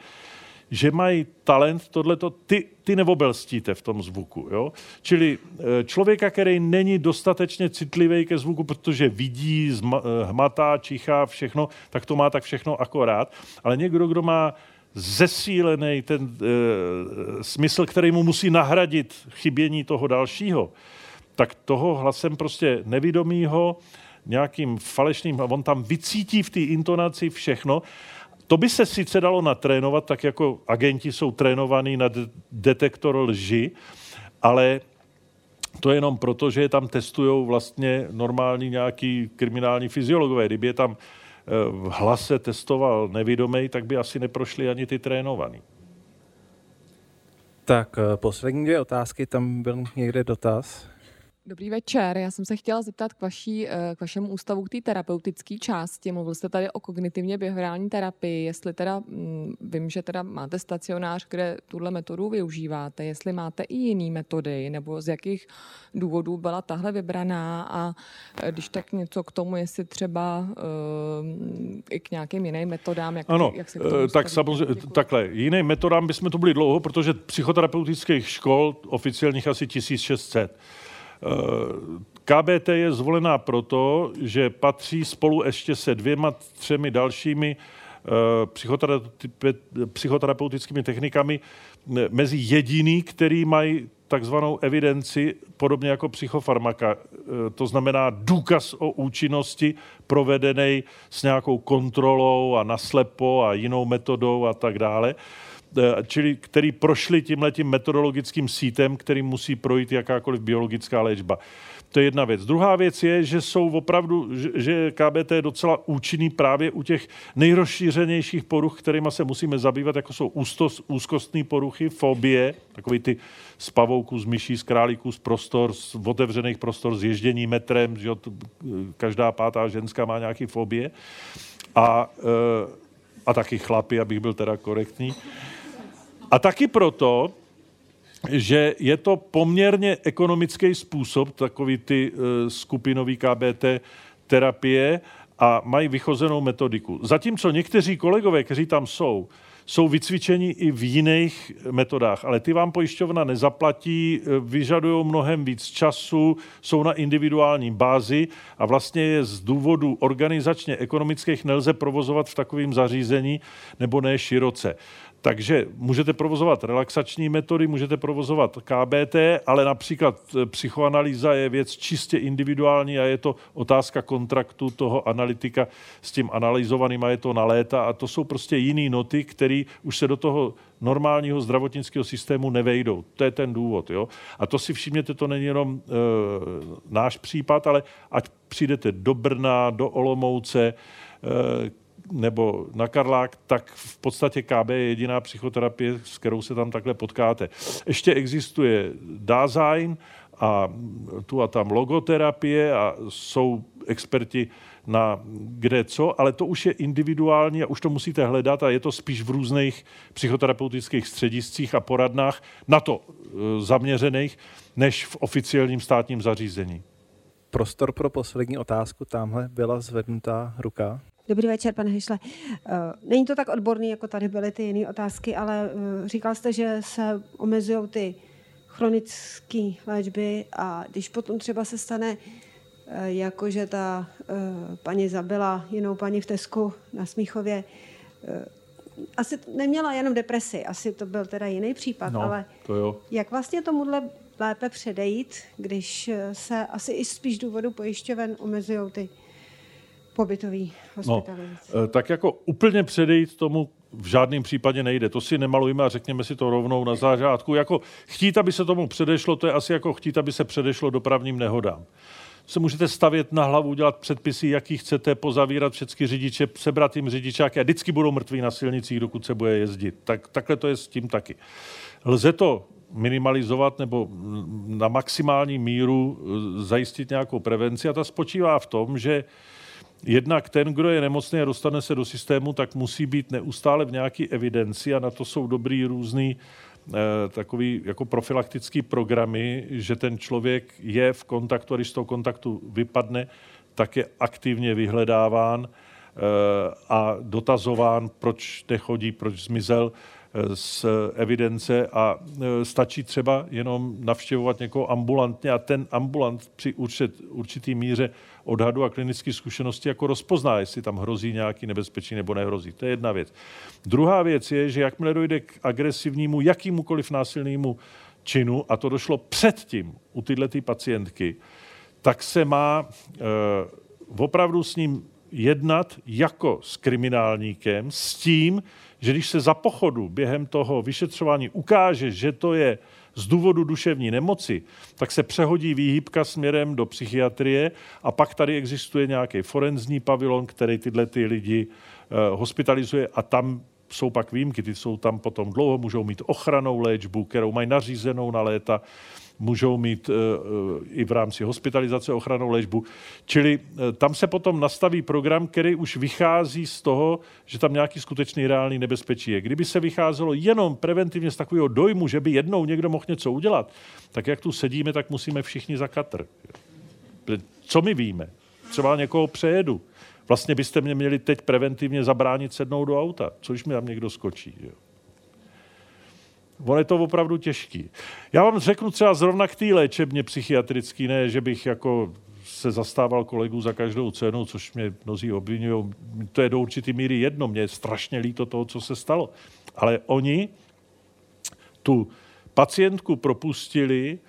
B: že mají talent tohleto, ty, ty neobelstíte v tom zvuku. Jo? Čili eh, člověka, který není dostatečně citlivý ke zvuku, protože vidí, zma, eh, hmatá, čichá, všechno, tak to má tak všechno akorát. Ale někdo, kdo má zesílený ten e, smysl, který mu musí nahradit chybění toho dalšího, tak toho hlasem prostě nevidomýho, nějakým falešným, on tam vycítí v té intonaci všechno. To by se sice dalo natrénovat, tak jako agenti jsou trénovaní na detektor lži, ale to je jenom proto, že je tam testují vlastně normální nějaký kriminální fyziologové. Kdyby je tam v hlase testoval nevidomý, tak by asi neprošli ani ty trénovaný.
C: Tak eh, poslední dvě otázky, tam byl někde dotaz.
M: Dobrý večer. Já jsem se chtěla zeptat k, vaší, eh, k vašemu ústavu k té terapeutické části. Mluvil jste tady o kognitivně behaviorální terapii. Jestli teda, mm, vím, že teda máte stacionář, kde tuhle metodu využíváte. Jestli máte i jiné metody, nebo z jakých důvodů byla tahle vybraná a eh, když tak něco k tomu, jestli třeba uh, i k nějakým jiným metodám, jak,
B: ano,
M: jak se
B: k tomu tak samozřejmě, takhle, jiným metodám bychom to byli dlouho, protože psychoterapeutických škol oficiálních asi 1600. KBT je zvolená proto, že patří spolu ještě se dvěma, třemi dalšími eh, psychoterapeutickými technikami mezi jediný, který mají takzvanou evidenci, podobně jako psychofarmaka. Eh, to znamená důkaz o účinnosti provedený s nějakou kontrolou a naslepo a jinou metodou a tak dále. Eh, čili který prošli tímhletím metodologickým sítem, který musí projít jakákoliv biologická léčba. To je jedna věc. Druhá věc je, že jsou opravdu, že KBT je docela účinný právě u těch nejrozšířenějších poruch, kterými se musíme zabývat, jako jsou ústos, úzkostné poruchy, fobie, takový ty z pavouků, z myší, z králíků, z prostor, z otevřených prostor, z ježdění metrem, že každá pátá ženská má nějaký fobie. A, eh, a taky chlapy, abych byl teda korektní. A taky proto, že je to poměrně ekonomický způsob, takový ty uh, skupinový KBT terapie a mají vychozenou metodiku. Zatímco někteří kolegové, kteří tam jsou, jsou vycvičeni i v jiných metodách, ale ty vám pojišťovna nezaplatí, e, vyžadují mnohem víc času, jsou na individuální bázi a vlastně je z důvodu organizačně ekonomických nelze provozovat v takovém zařízení nebo ne široce. Takže můžete provozovat relaxační metody, můžete provozovat KBT, ale například e, psychoanalýza je věc čistě individuální a je to otázka kontraktu toho analytika s tím analyzovaným a je to na léta a to jsou prostě jiné noty, které už se do toho normálního zdravotnického systému nevejdou. To je ten důvod. Jo? A to si všimněte, to není jenom e, náš případ, ale ať přijdete do Brna, do Olomouce, e, nebo na Karlák, tak v podstatě KB je jediná psychoterapie, s kterou se tam takhle potkáte. Ještě existuje Dasein a tu a tam logoterapie a jsou experti na kde co, ale to už je individuální a už to musíte hledat a je to spíš v různých psychoterapeutických střediscích a poradnách na to e, zaměřených, než v oficiálním státním zařízení.
C: Prostor pro poslední otázku, tamhle byla zvednutá ruka.
N: Dobrý večer, pane Hyšle. Eh, není to tak odborný, jako tady byly ty jiné otázky, ale eh, říkal jste, že se omezují ty chronické léčby a když potom třeba se stane, eh, jako že ta paní zabila jinou paní v Tesku na Smíchově, asi neměla jenom depresi, asi to byl teda jiný případ,
B: no,
N: ale
B: to jo.
N: jak vlastně tomuhle lépe předejít, když se asi i spíš důvodu pojišťoven omezují ty pobytový hospitalizace.
B: No, tak jako úplně předejít tomu v žádném případě nejde. To si nemalujeme a řekněme si to rovnou na zářádku. Jako chtít, aby se tomu předešlo, to je asi jako chtít, aby se předešlo dopravním nehodám se můžete stavět na hlavu, dělat předpisy, jaký chcete, pozavírat všechny řidiče, sebrat jim řidičáky a vždycky budou mrtví na silnicích, dokud se bude jezdit. Tak, takhle to je s tím taky. Lze to minimalizovat nebo na maximální míru zajistit nějakou prevenci a ta spočívá v tom, že Jednak ten, kdo je nemocný a dostane se do systému, tak musí být neustále v nějaké evidenci a na to jsou dobrý různý eh, takový jako profilaktický programy, že ten člověk je v kontaktu a když z toho kontaktu vypadne, tak je aktivně vyhledáván. a dotazován, proč nechodí, proč zmizel z evidence a stačí třeba jenom navštěvovat někoho ambulantně a ten ambulant při určit, určitý míře odhadu a klinické zkušenosti jako rozpozná, jestli tam hrozí nějaký nebezpečí nebo nehrozí. To je jedna věc. Druhá věc je, že jakmile dojde k agresivnímu, jakýmukoliv násilnému činu, a to došlo předtím u tyhle ty pacientky, tak se má e, opravdu s ním jednat jako s kriminálníkem, s tím, že když se za pochodu během toho vyšetřování ukáže, že to je z důvodu duševní nemoci, tak se přehodí výhybka směrem do psychiatrie a pak tady existuje nějaký forenzní pavilon, který tyhle ty lidi uh, hospitalizuje a tam jsou pak výjimky, ty jsou tam potom dlouho, můžou mít ochranou léčbu, kterou mají nařízenou na léta můžou mít eh, eh, i v rámci hospitalizace ochranou léčbu. Čili eh, tam se potom nastaví program, který už vychází z toho, že tam nějaký skutečný reálný nebezpečí je. Kdyby se vycházelo jenom preventivně z takového dojmu, že by jednou někdo mohl něco udělat, tak jak tu sedíme, tak musíme všichni za katr. Co my víme? Třeba někoho přejedu. Vlastně byste mě měli teď preventivně zabránit sednout do auta, což mi tam někdo skočí. Jo. Ono je to opravdu těžký. Já vám řeknu třeba zrovna k té léčebně psychiatrický, ne, že bych jako se zastával kolegů za každou cenu, což mě mnozí obvinují. To je do určitý míry jedno. Mně je strašně líto toho, co se stalo. Ale oni tu pacientku propustili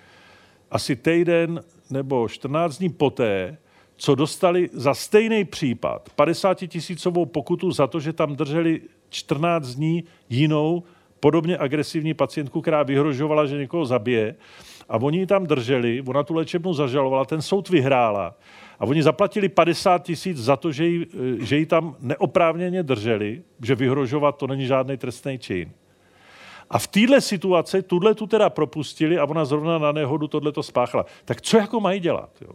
B: asi týden nebo 14 dní poté, co dostali za stejný případ 50 tisícovou pokutu za to, že tam drželi 14 dní jinou podobně agresivní pacientku, která vyhrožovala, že někoho zabije. A oni ji tam drželi, ona tu léčebnu zažalovala, ten soud vyhrála. A oni zaplatili 50 tisíc za to, že ji, že ji tam neoprávněně drželi, že vyhrožovat to není žádný trestný čin. A v téhle situaci tuhle tu teda propustili a ona zrovna na nehodu tohle to spáchala. Tak co jako mají dělat? Jo?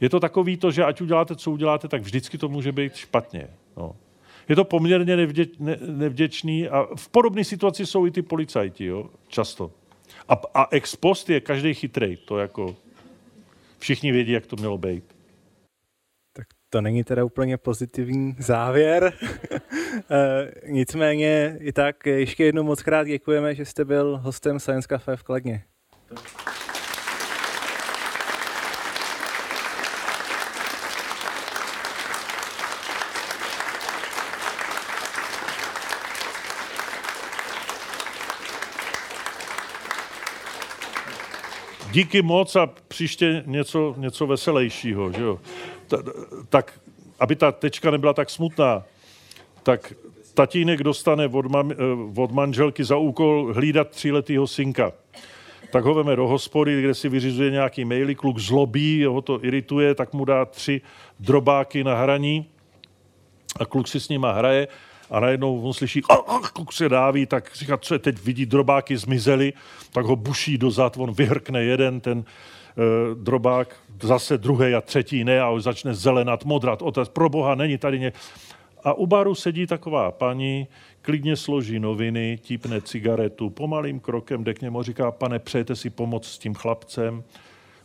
B: Je to takový to, že ať uděláte, co uděláte, tak vždycky to může být špatně. No je to poměrně nevdě, ne, nevděčný a v podobné situaci jsou i ty policajti, jo, často. A, a ex post je každý chytrej, to jako všichni vědí, jak to mělo být.
C: Tak to není teda úplně pozitivní závěr. (laughs) Eh, nicméně i tak ještě jednou moc krát děkujeme, že jste byl hostem Science Cafe v Kladně. Tak.
B: Díky moc a příště něco, něco veselějšího. Že jo? tak, aby ta tečka nebyla tak smutná, tak tatínek dostane od, mam, eh, od manželky za úkol hlídat tříletýho synka. Tak ho veme do hospody, kde si vyřizuje nějaký maily, kluk zlobí, ho to irituje, tak mu dá tři drobáky na hraní a kluk si s nima hraje a najednou on slyší, a, a, kluk se dáví, tak říká, co je teď, vidí drobáky zmizely, tak ho buší dozad, on vyhrkne jeden ten uh, drobák, zase druhý a třetí ne a už začne zelenat, modrat, otec, pro boha, není tady ně... A u baru sedí taková paní, klidně složí noviny, típne cigaretu, pomalým krokem jde k němu, říká, pane, přejete si pomoct s tím chlapcem?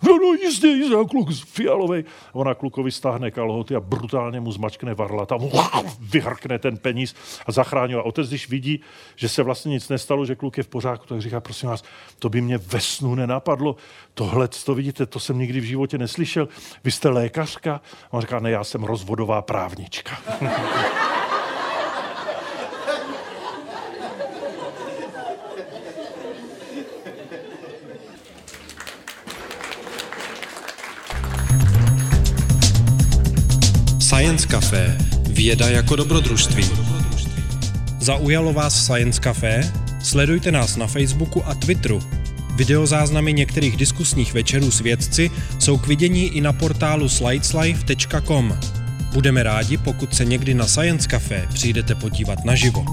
B: No, no, jistě, jistě, a kluk fialovej. Ona klukovi stáhne kalhoty a brutálně mu zmačkne varla, tam vyhrkne ten peníz a zachrání. A otec, když vidí, že se vlastně nic nestalo, že kluk je v pořádku, tak říká, prosím vás, to by mě ve snu nenapadlo. Tohle, to vidíte, to jsem nikdy v životě neslyšel. Vy jste lékařka? A on říká, ne, já jsem rozvodová právnička. (laughs)
A: Science Café. Věda jako dobrodružství. Zaujalo vás Science Café? Sledujte nás na Facebooku a Twitteru. Videozáznamy některých diskusních večerů s vědci jsou k vidění i na portálu slideslife.com. Budeme rádi, pokud se někdy na Science Café přijdete podívat naživo.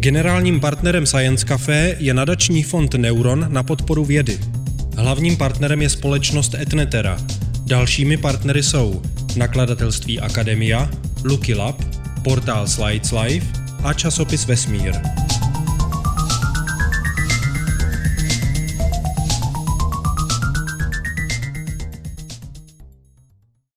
A: Generálním partnerem Science Café je nadační fond Neuron na podporu vědy. Hlavním partnerem je společnost Etnetera. Dalšími partnery jsou nakladatelství Akademia, Lucky Lab, portál Slides Life a časopis Vesmír.